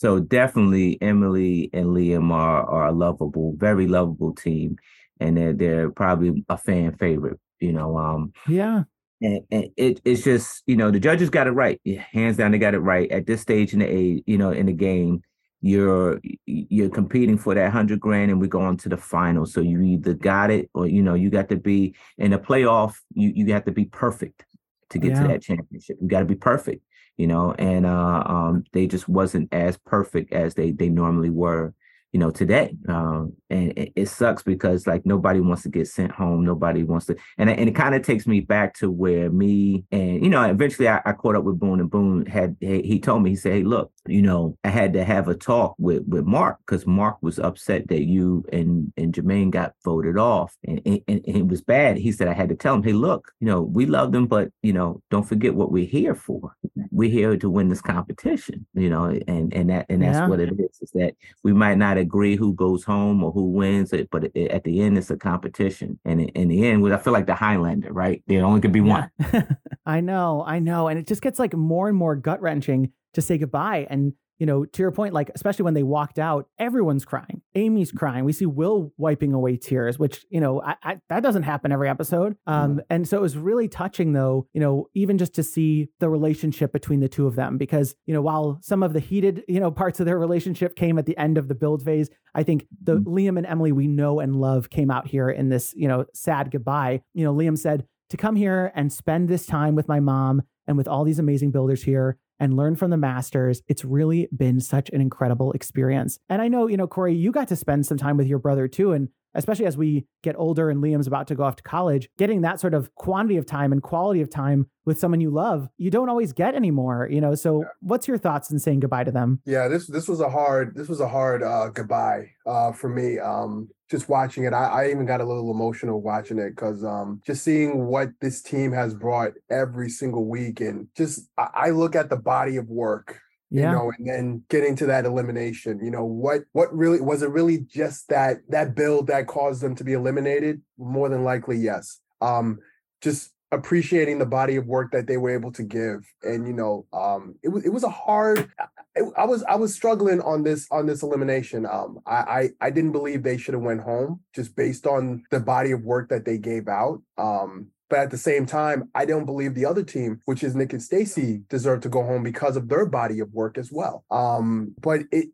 so definitely Emily and Liam are are a lovable, very lovable team, and they're they're probably a fan favorite. You know, um, yeah. And, and it, it's just you know the judges got it right, hands down. They got it right at this stage in the age, you know, in the game. You're you're competing for that hundred grand, and we're going to the final. So you either got it, or you know, you got to be in the playoff. You you have to be perfect to get yeah. to that championship. You got to be perfect you know, and uh, um, they just wasn't as perfect as they they normally were you know, today. Um, and it, it, sucks because like nobody wants to get sent home. Nobody wants to, and, and it kind of takes me back to where me and, you know, eventually I, I caught up with Boone and Boone had, he told me, he said, Hey, look, you know, I had to have a talk with, with Mark because Mark was upset that you and, and Jermaine got voted off and, and, and it was bad. He said, I had to tell him, Hey, look, you know, we love them, but, you know, don't forget what we're here for. We're here to win this competition, you know, and, and that, and that's yeah. what it is, is that we might not agree who goes home or who wins it, but it, at the end, it's a competition. And in, in the end, I feel like the Highlander, right? There only could be one. I know, I know. And it just gets like more and more gut wrenching to say goodbye. And you know, to your point, like especially when they walked out, everyone's crying. Amy's crying. We see Will wiping away tears, which you know I, I, that doesn't happen every episode. Um, mm. And so it was really touching, though. You know, even just to see the relationship between the two of them, because you know, while some of the heated you know parts of their relationship came at the end of the build phase, I think the mm. Liam and Emily we know and love came out here in this you know sad goodbye. You know, Liam said to come here and spend this time with my mom and with all these amazing builders here and learn from the masters. It's really been such an incredible experience. And I know, you know, Corey, you got to spend some time with your brother too. And especially as we get older and Liam's about to go off to college, getting that sort of quantity of time and quality of time with someone you love, you don't always get anymore, you know. So, yeah. what's your thoughts in saying goodbye to them? Yeah, this this was a hard this was a hard uh, goodbye uh, for me. Um, just watching it, I, I even got a little emotional watching it because um, just seeing what this team has brought every single week, and just I, I look at the body of work yeah. you know and then getting to that elimination you know what what really was it really just that that build that caused them to be eliminated? More than likely yes. Um just appreciating the body of work that they were able to give and you know um it was it was a hard it, i was i was struggling on this on this elimination. Um i i, I didn't believe they should have went home just based on the body of work that they gave out. Um but at the same time, I don't believe the other team, which is Nick and Stacy, deserve to go home because of their body of work as well. Um, but it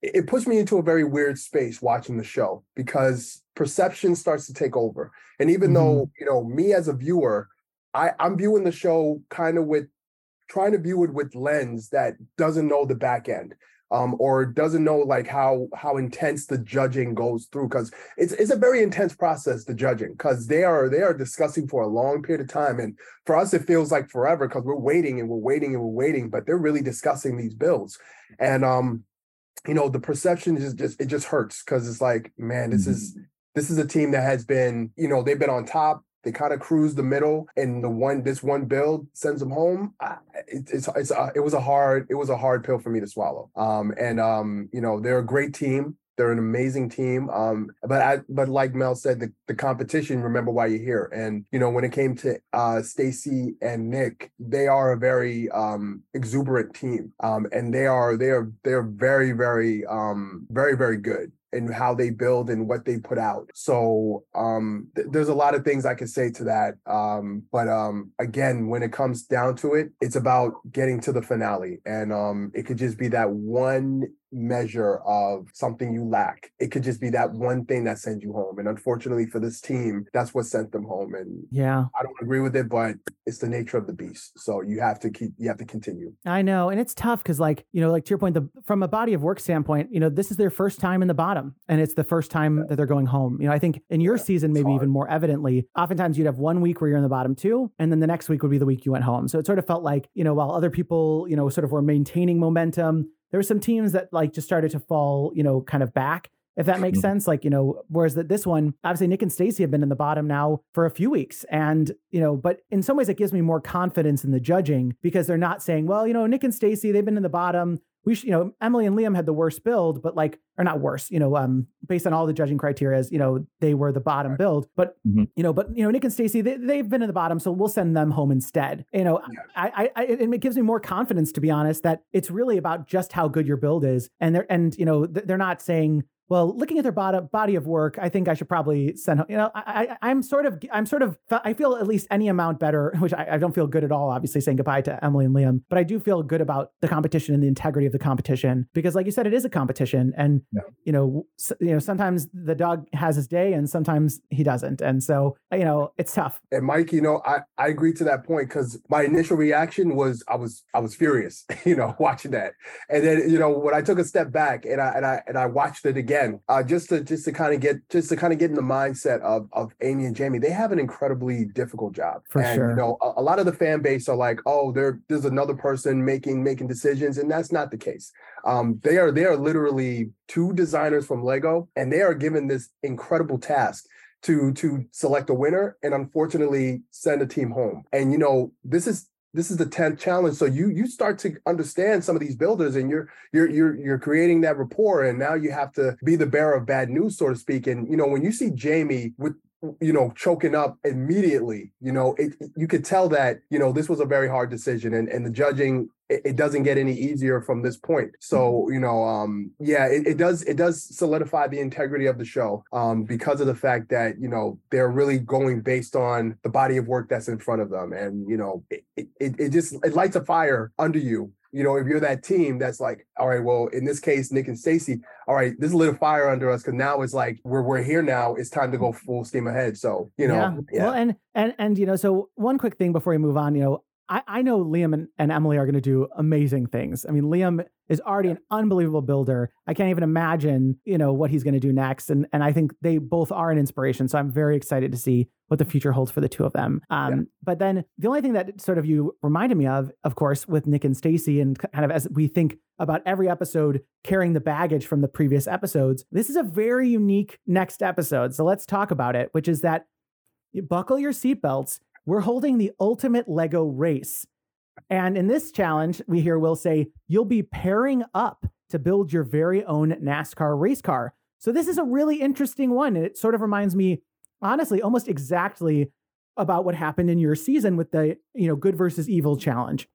it puts me into a very weird space watching the show because perception starts to take over. And even mm-hmm. though, you know, me as a viewer, I, I'm viewing the show kind of with trying to view it with lens that doesn't know the back end um, or doesn't know like how how intense the judging goes through because it's it's a very intense process the judging because they are they are discussing for a long period of time and for us it feels like forever because we're waiting and we're waiting and we're waiting but they're really discussing these bills and um you know the perception is just it just hurts because it's like man this mm-hmm. is this is a team that has been you know they've been on top they kind of cruise the middle, and the one this one build sends them home. It, it's it's uh, it was a hard it was a hard pill for me to swallow. Um, and um, you know they're a great team. They're an amazing team. Um, but I, but like Mel said, the, the competition, remember why you're here. And you know, when it came to uh Stacy and Nick, they are a very um exuberant team. Um, and they are they are they're very, very um very, very good and how they build and what they put out. So um, th- there's a lot of things I could say to that. Um, but um, again, when it comes down to it, it's about getting to the finale, and um, it could just be that one measure of something you lack. It could just be that one thing that sends you home. And unfortunately for this team, that's what sent them home. And yeah, I don't agree with it, but it's the nature of the beast. So you have to keep you have to continue. I know. And it's tough because like, you know, like to your point, the from a body of work standpoint, you know, this is their first time in the bottom and it's the first time yeah. that they're going home. You know, I think in your yeah, season, maybe even more evidently, oftentimes you'd have one week where you're in the bottom two, and then the next week would be the week you went home. So it sort of felt like, you know, while other people, you know, sort of were maintaining momentum, there were some teams that like just started to fall, you know, kind of back if that makes mm-hmm. sense. Like, you know, whereas that this one, obviously Nick and Stacy have been in the bottom now for a few weeks. And, you know, but in some ways it gives me more confidence in the judging because they're not saying, well, you know, Nick and Stacy, they've been in the bottom we should, you know, Emily and Liam had the worst build, but like, or not worse, you know, um, based on all the judging criteria, you know, they were the bottom right. build. But mm-hmm. you know, but you know, Nick and Stacy, they, they've been in the bottom, so we'll send them home instead. You know, yeah. I, I, I, it gives me more confidence to be honest that it's really about just how good your build is, and they're, and you know, they're not saying well, looking at their body, body of work, I think I should probably send. You know, I, I am sort of I'm sort of I feel at least any amount better, which I, I, don't feel good at all. Obviously, saying goodbye to Emily and Liam, but I do feel good about the competition and the integrity of the competition because, like you said, it is a competition, and yeah. you know, so, you know, sometimes the dog has his day, and sometimes he doesn't, and so uh, you know, it's tough. And Mike, you know, I I agree to that point because my initial reaction was I was I was furious, you know, watching that, and then you know when I took a step back and I and I and I watched it again, uh, just to just to kind of get just to kind of get in the mindset of of Amy and Jamie, they have an incredibly difficult job. For and, sure. You know, a, a lot of the fan base are like, oh, there there's another person making making decisions, and that's not the case. Um, they are they are literally two designers from Lego, and they are given this incredible task to to select a winner and unfortunately send a team home. And you know, this is this is the 10th challenge. So you you start to understand some of these builders and you're you're you're you're creating that rapport and now you have to be the bearer of bad news so to speak. And you know when you see Jamie with you know choking up immediately you know it, you could tell that you know this was a very hard decision and and the judging it, it doesn't get any easier from this point so mm-hmm. you know um yeah it, it does it does solidify the integrity of the show um because of the fact that you know they're really going based on the body of work that's in front of them and you know it it, it just it lights a fire under you you know, if you're that team that's like, all right, well, in this case, Nick and Stacy, all right, this lit a fire under us because now it's like we're we're here now. It's time to go full steam ahead. So, you know, yeah. yeah. Well, and and and you know, so one quick thing before we move on, you know, I, I know Liam and, and Emily are going to do amazing things. I mean, Liam is already an unbelievable builder. I can't even imagine, you know, what he's going to do next. And and I think they both are an inspiration. So I'm very excited to see what the future holds for the two of them. Um, yeah. But then the only thing that sort of you reminded me of, of course, with Nick and Stacy, and kind of as we think about every episode carrying the baggage from the previous episodes, this is a very unique next episode. So let's talk about it, which is that you buckle your seatbelts we're holding the ultimate Lego race. And in this challenge, we hear Will say, you'll be pairing up to build your very own NASCAR race car. So this is a really interesting one. And it sort of reminds me, honestly, almost exactly about what happened in your season with the, you know, good versus evil challenge.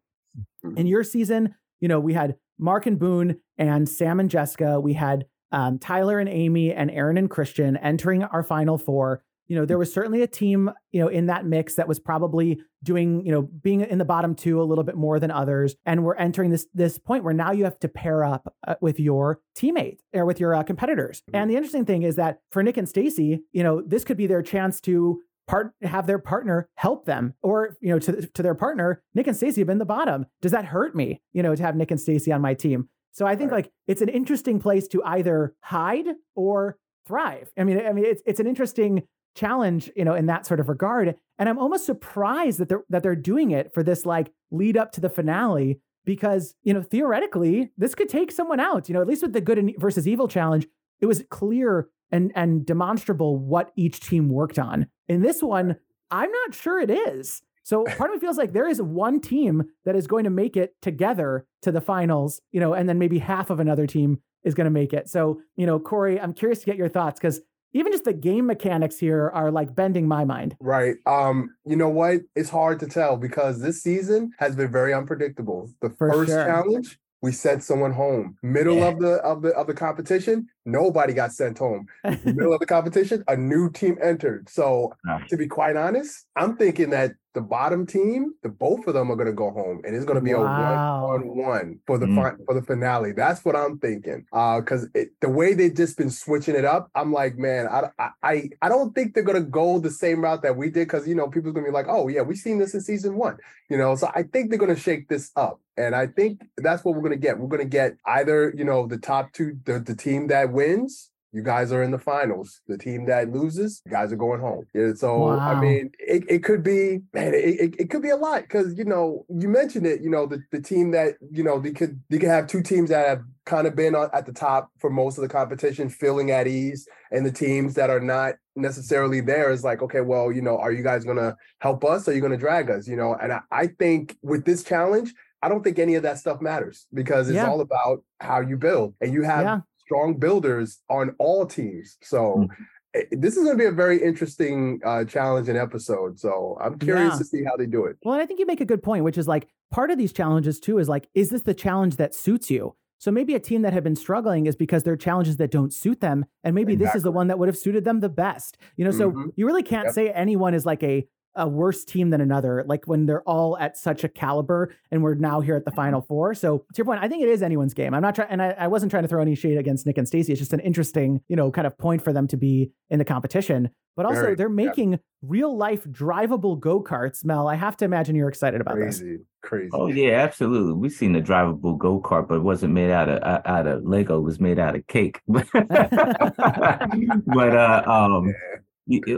Mm-hmm. In your season, you know, we had Mark and Boone and Sam and Jessica. We had um, Tyler and Amy and Aaron and Christian entering our final four you know, there was certainly a team, you know, in that mix that was probably doing, you know, being in the bottom two a little bit more than others. And we're entering this this point where now you have to pair up uh, with your teammate or with your uh, competitors. Mm-hmm. And the interesting thing is that for Nick and Stacy, you know, this could be their chance to part have their partner help them or you know to, to their partner nick and stacy have been the bottom does that hurt me you know to have nick and stacy on my team so i think right. like it's an interesting place to either hide or thrive i mean i mean it's, it's an interesting challenge, you know, in that sort of regard. And I'm almost surprised that they're that they're doing it for this like lead up to the finale because, you know, theoretically, this could take someone out. You know, at least with the good versus evil challenge, it was clear and and demonstrable what each team worked on. In this one, I'm not sure it is. So part of me feels like there is one team that is going to make it together to the finals, you know, and then maybe half of another team is going to make it. So, you know, Corey, I'm curious to get your thoughts because even just the game mechanics here are like bending my mind. Right. Um, you know what? It's hard to tell because this season has been very unpredictable. The For first sure. challenge, we sent someone home. Middle yeah. of the of the of the competition, nobody got sent home. Middle of the competition, a new team entered. So to be quite honest, I'm thinking that the bottom team, the both of them are going to go home, and it's going to be wow. a one-on-one for the mm. for the finale. That's what I'm thinking. Uh, because the way they've just been switching it up, I'm like, man, I I I don't think they're going to go the same route that we did. Because you know, people's going to be like, oh yeah, we've seen this in season one. You know, so I think they're going to shake this up. And I think that's what we're going to get. We're going to get either, you know, the top two, the, the team that wins you guys are in the finals. The team that loses, you guys are going home. Yeah, so wow. I mean, it, it could be man, it, it, it could be a lot because you know you mentioned it. You know the, the team that you know they could they could have two teams that have kind of been at the top for most of the competition, feeling at ease, and the teams that are not necessarily there is like, okay, well, you know, are you guys gonna help us? Or are you gonna drag us? You know, and I, I think with this challenge, I don't think any of that stuff matters because it's yeah. all about how you build, and you have. Yeah strong builders on all teams. So mm-hmm. this is going to be a very interesting uh, challenge and episode. So I'm curious yeah. to see how they do it. Well, I think you make a good point, which is like part of these challenges too is like, is this the challenge that suits you? So maybe a team that had been struggling is because there are challenges that don't suit them. And maybe exactly. this is the one that would have suited them the best. You know, so mm-hmm. you really can't yep. say anyone is like a a worse team than another, like when they're all at such a caliber and we're now here at the final four. So to your point, I think it is anyone's game. I'm not trying, and I, I, wasn't trying to throw any shade against Nick and Stacy. It's just an interesting, you know, kind of point for them to be in the competition. But also, Very, they're making yeah. real life drivable go karts. Mel, I have to imagine you're excited about crazy, this. Crazy, Oh yeah, absolutely. We've seen the drivable go kart, but it wasn't made out of out of Lego. It was made out of cake. but uh, um, yeah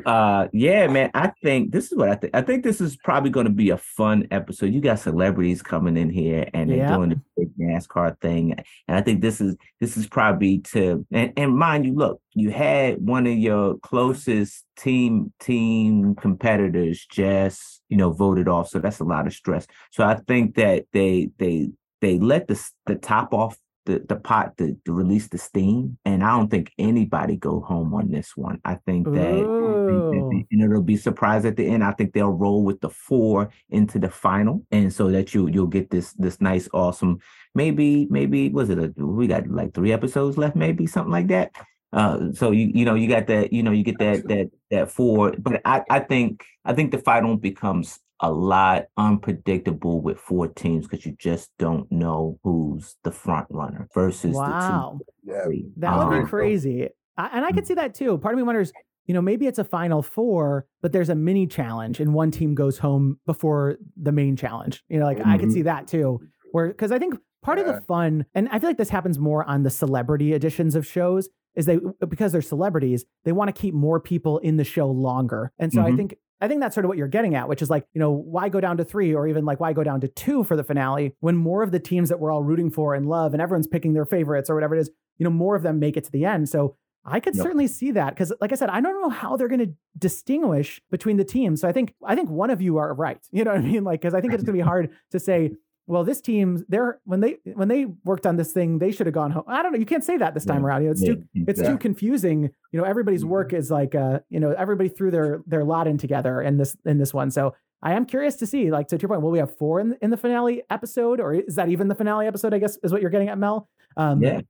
uh yeah man i think this is what i think i think this is probably going to be a fun episode. You got celebrities coming in here and they're doing the big nascar thing and i think this is this is probably to and, and mind you look you had one of your closest team team competitors just you know voted off so that's a lot of stress. So i think that they they they let the the top off the, the pot to, to release the steam. And I don't think anybody go home on this one. I think that, I think that and it'll be surprised at the end. I think they'll roll with the four into the final. And so that you you'll get this this nice, awesome, maybe, maybe was it a we got like three episodes left, maybe something like that. Uh, so you you know you got that you know you get that that that four, but I I think I think the final becomes a lot unpredictable with four teams because you just don't know who's the front runner versus wow. the two. Yeah. That would um, be crazy. I, and I could mm. see that too. Part of me wonders, you know, maybe it's a final four, but there's a mini challenge and one team goes home before the main challenge. You know, like mm-hmm. I could see that too. Where because I think part yeah. of the fun, and I feel like this happens more on the celebrity editions of shows, is they because they're celebrities, they want to keep more people in the show longer. And so mm-hmm. I think I think that's sort of what you're getting at, which is like, you know, why go down to three or even like why go down to two for the finale when more of the teams that we're all rooting for and love and everyone's picking their favorites or whatever it is, you know, more of them make it to the end. So I could yep. certainly see that because, like I said, I don't know how they're going to distinguish between the teams. So I think I think one of you are right. You know what I mean? Like, because I think it's going to be hard to say well, this team, they're when they when they worked on this thing, they should have gone home. I don't know. You can't say that this time yeah. around. You know, it's yeah. too it's yeah. too confusing. You know, everybody's mm-hmm. work is like uh, you know, everybody threw their their lot in together in this in this one. So I am curious to see, like, to your point, will we have four in, in the finale episode, or is that even the finale episode? I guess is what you're getting at, Mel. Um, yeah,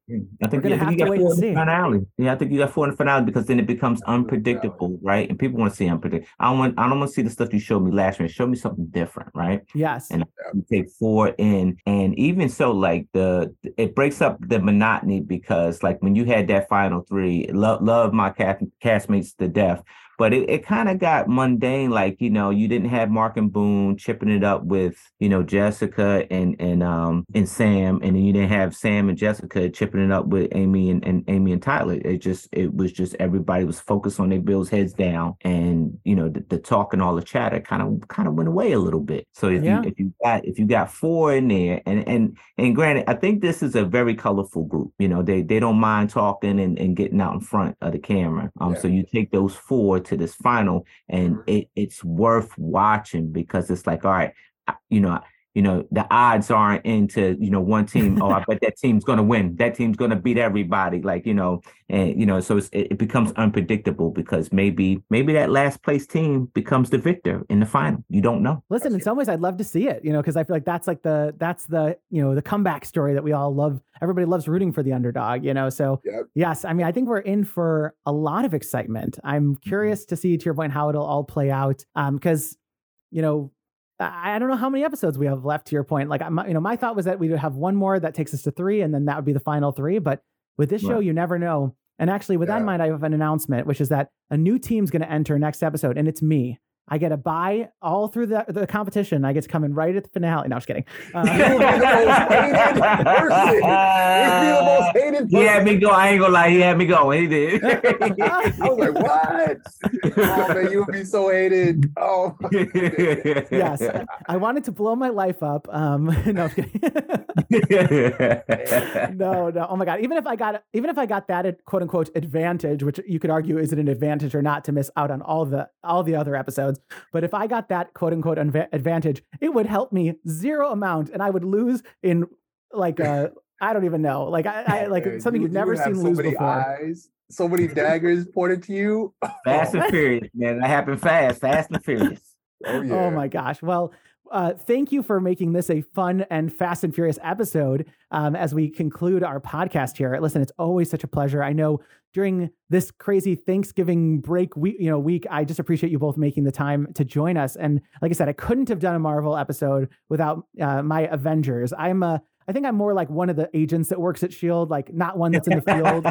I think, yeah, I think you got four in the finale. Yeah, I think you got four in the finale because then it becomes unpredictable, right? And people want to see unpredictable. I don't want, I don't want to see the stuff you showed me last year. Show me something different, right? Yes. And you take four in, and even so, like the it breaks up the monotony because, like, when you had that final three, love love my cast castmates to death but it, it kind of got mundane. Like, you know, you didn't have Mark and Boone chipping it up with, you know, Jessica and and um and Sam, and then you didn't have Sam and Jessica chipping it up with Amy and, and Amy and Tyler. It just it was just everybody was focused on their bills heads down and you know the, the talk and all the chatter kind of kind of went away a little bit. So if yeah. you if you got if you got four in there and and and granted, I think this is a very colorful group. You know, they they don't mind talking and, and getting out in front of the camera. Um yeah. so you take those four to this final and it, it's worth watching because it's like all right you know you know the odds aren't into you know one team oh i bet that team's going to win that team's going to beat everybody like you know and you know so it becomes unpredictable because maybe maybe that last place team becomes the victor in the final you don't know listen in some ways i'd love to see it you know because i feel like that's like the that's the you know the comeback story that we all love everybody loves rooting for the underdog you know so yep. yes i mean i think we're in for a lot of excitement i'm mm-hmm. curious mm-hmm. to see to your point how it'll all play out um because you know I don't know how many episodes we have left. To your point, like you know, my thought was that we would have one more that takes us to three, and then that would be the final three. But with this show, you never know. And actually, with yeah. that in mind, I have an announcement, which is that a new team's going to enter next episode, and it's me. I get a buy all through the, the competition. I get to come in right at the finale. No, I'm just kidding. Uh, he had me go. I ain't gonna lie. He had me go. He did. I was like, what? Oh man, you would be so hated. Oh. yes, I wanted to blow my life up. Um, no, no, no. Oh my god. Even if I got, even if I got that quote unquote advantage, which you could argue is it an advantage or not to miss out on all the all the other episodes episodes. But if I got that quote unquote advantage, it would help me zero amount, and I would lose in like uh, I don't even know, like I, I like something you, have never seen so lose before. Eyes, so many daggers pointed to you. Fast and furious, man. That happened fast, fast and furious. Oh, yeah. oh my gosh. Well, uh, thank you for making this a fun and fast and furious episode um, as we conclude our podcast here. Listen, it's always such a pleasure. I know during this crazy Thanksgiving break week, you know, week, I just appreciate you both making the time to join us. And like I said, I couldn't have done a Marvel episode without uh, my Avengers. I'm a I think I'm more like one of the agents that works at Shield, like not one that's in the field.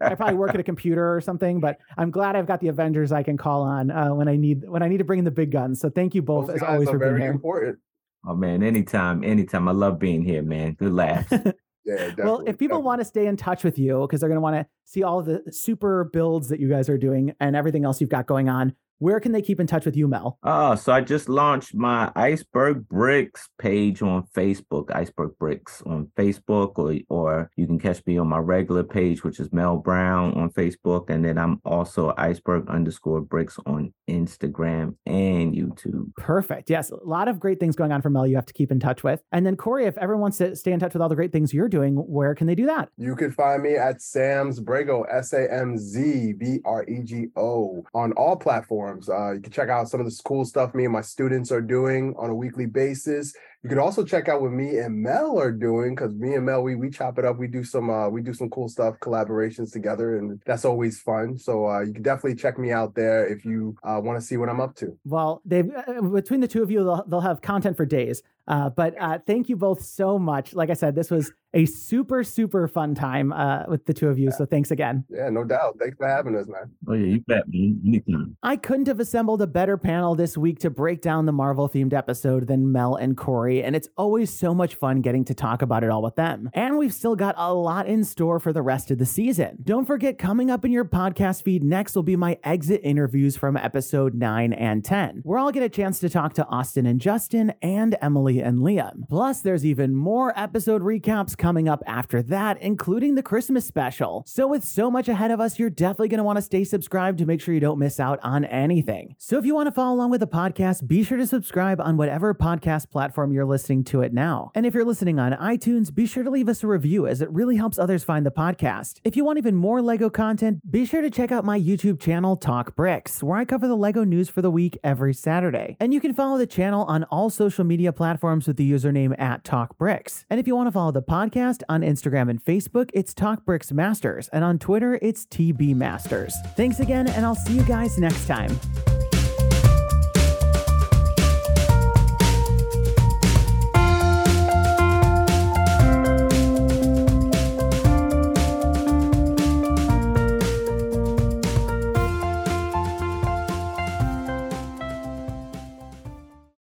I probably work at a computer or something, but I'm glad I've got the Avengers I can call on uh, when I need when I need to bring in the big guns. So thank you both Those as always are for being here. important. Oh man, anytime, anytime. I love being here, man. Good laughs. Yeah, well, if people want to stay in touch with you because they're going to want to see all the super builds that you guys are doing and everything else you've got going on, where can they keep in touch with you, Mel? Oh, so I just launched my Iceberg Bricks page on Facebook, Iceberg Bricks on Facebook, or or you can catch me on my regular page, which is Mel Brown on Facebook, and then I'm also Iceberg underscore Bricks on Instagram and YouTube. Perfect. Yes, a lot of great things going on for Mel. You have to keep in touch with. And then Corey, if everyone wants to stay in touch with all the great things you're doing, where can they do that? You can find me at Sam's Brego, S A M Z B R E G O, on all platforms. Uh, you can check out some of the cool stuff me and my students are doing on a weekly basis. You can also check out what me and Mel are doing because me and Mel we we chop it up. We do some uh, we do some cool stuff, collaborations together, and that's always fun. So uh, you can definitely check me out there if you uh, want to see what I'm up to. Well, they uh, between the two of you, they'll, they'll have content for days. Uh, but uh, thank you both so much. Like I said, this was a super super fun time uh, with the two of you. So thanks again. Yeah, no doubt. Thanks for having us, man. Oh yeah, you bet, man. Anytime. I couldn't have assembled a better panel this week to break down the Marvel themed episode than Mel and Corey, and it's always so much fun getting to talk about it all with them. And we've still got a lot in store for the rest of the season. Don't forget, coming up in your podcast feed next will be my exit interviews from episode 9 and 10, where I'll get a chance to talk to Austin and Justin and Emily and Liam. Plus, there's even more episode recaps coming up after that, including the Christmas special. So, with so much ahead of us, you're definitely going to want to stay subscribed to make sure you don't miss out on anything. So, if you want to follow along with the podcast, be sure to subscribe on whatever podcast platform you're listening to it now. And if you're listening on iTunes, be sure to leave us a review as it really helps others find the podcast. If you want even more LEGO content, be sure to check out my YouTube channel, Talk Bricks, where I cover the LEGO news for the week every Saturday. And you can follow the channel on all social media platforms with the username at Talk Bricks. And if you want to follow the podcast on Instagram and Facebook, it's Talk Bricks Masters. And on Twitter, it's TB Masters. Thanks again, and I'll see you guys next time.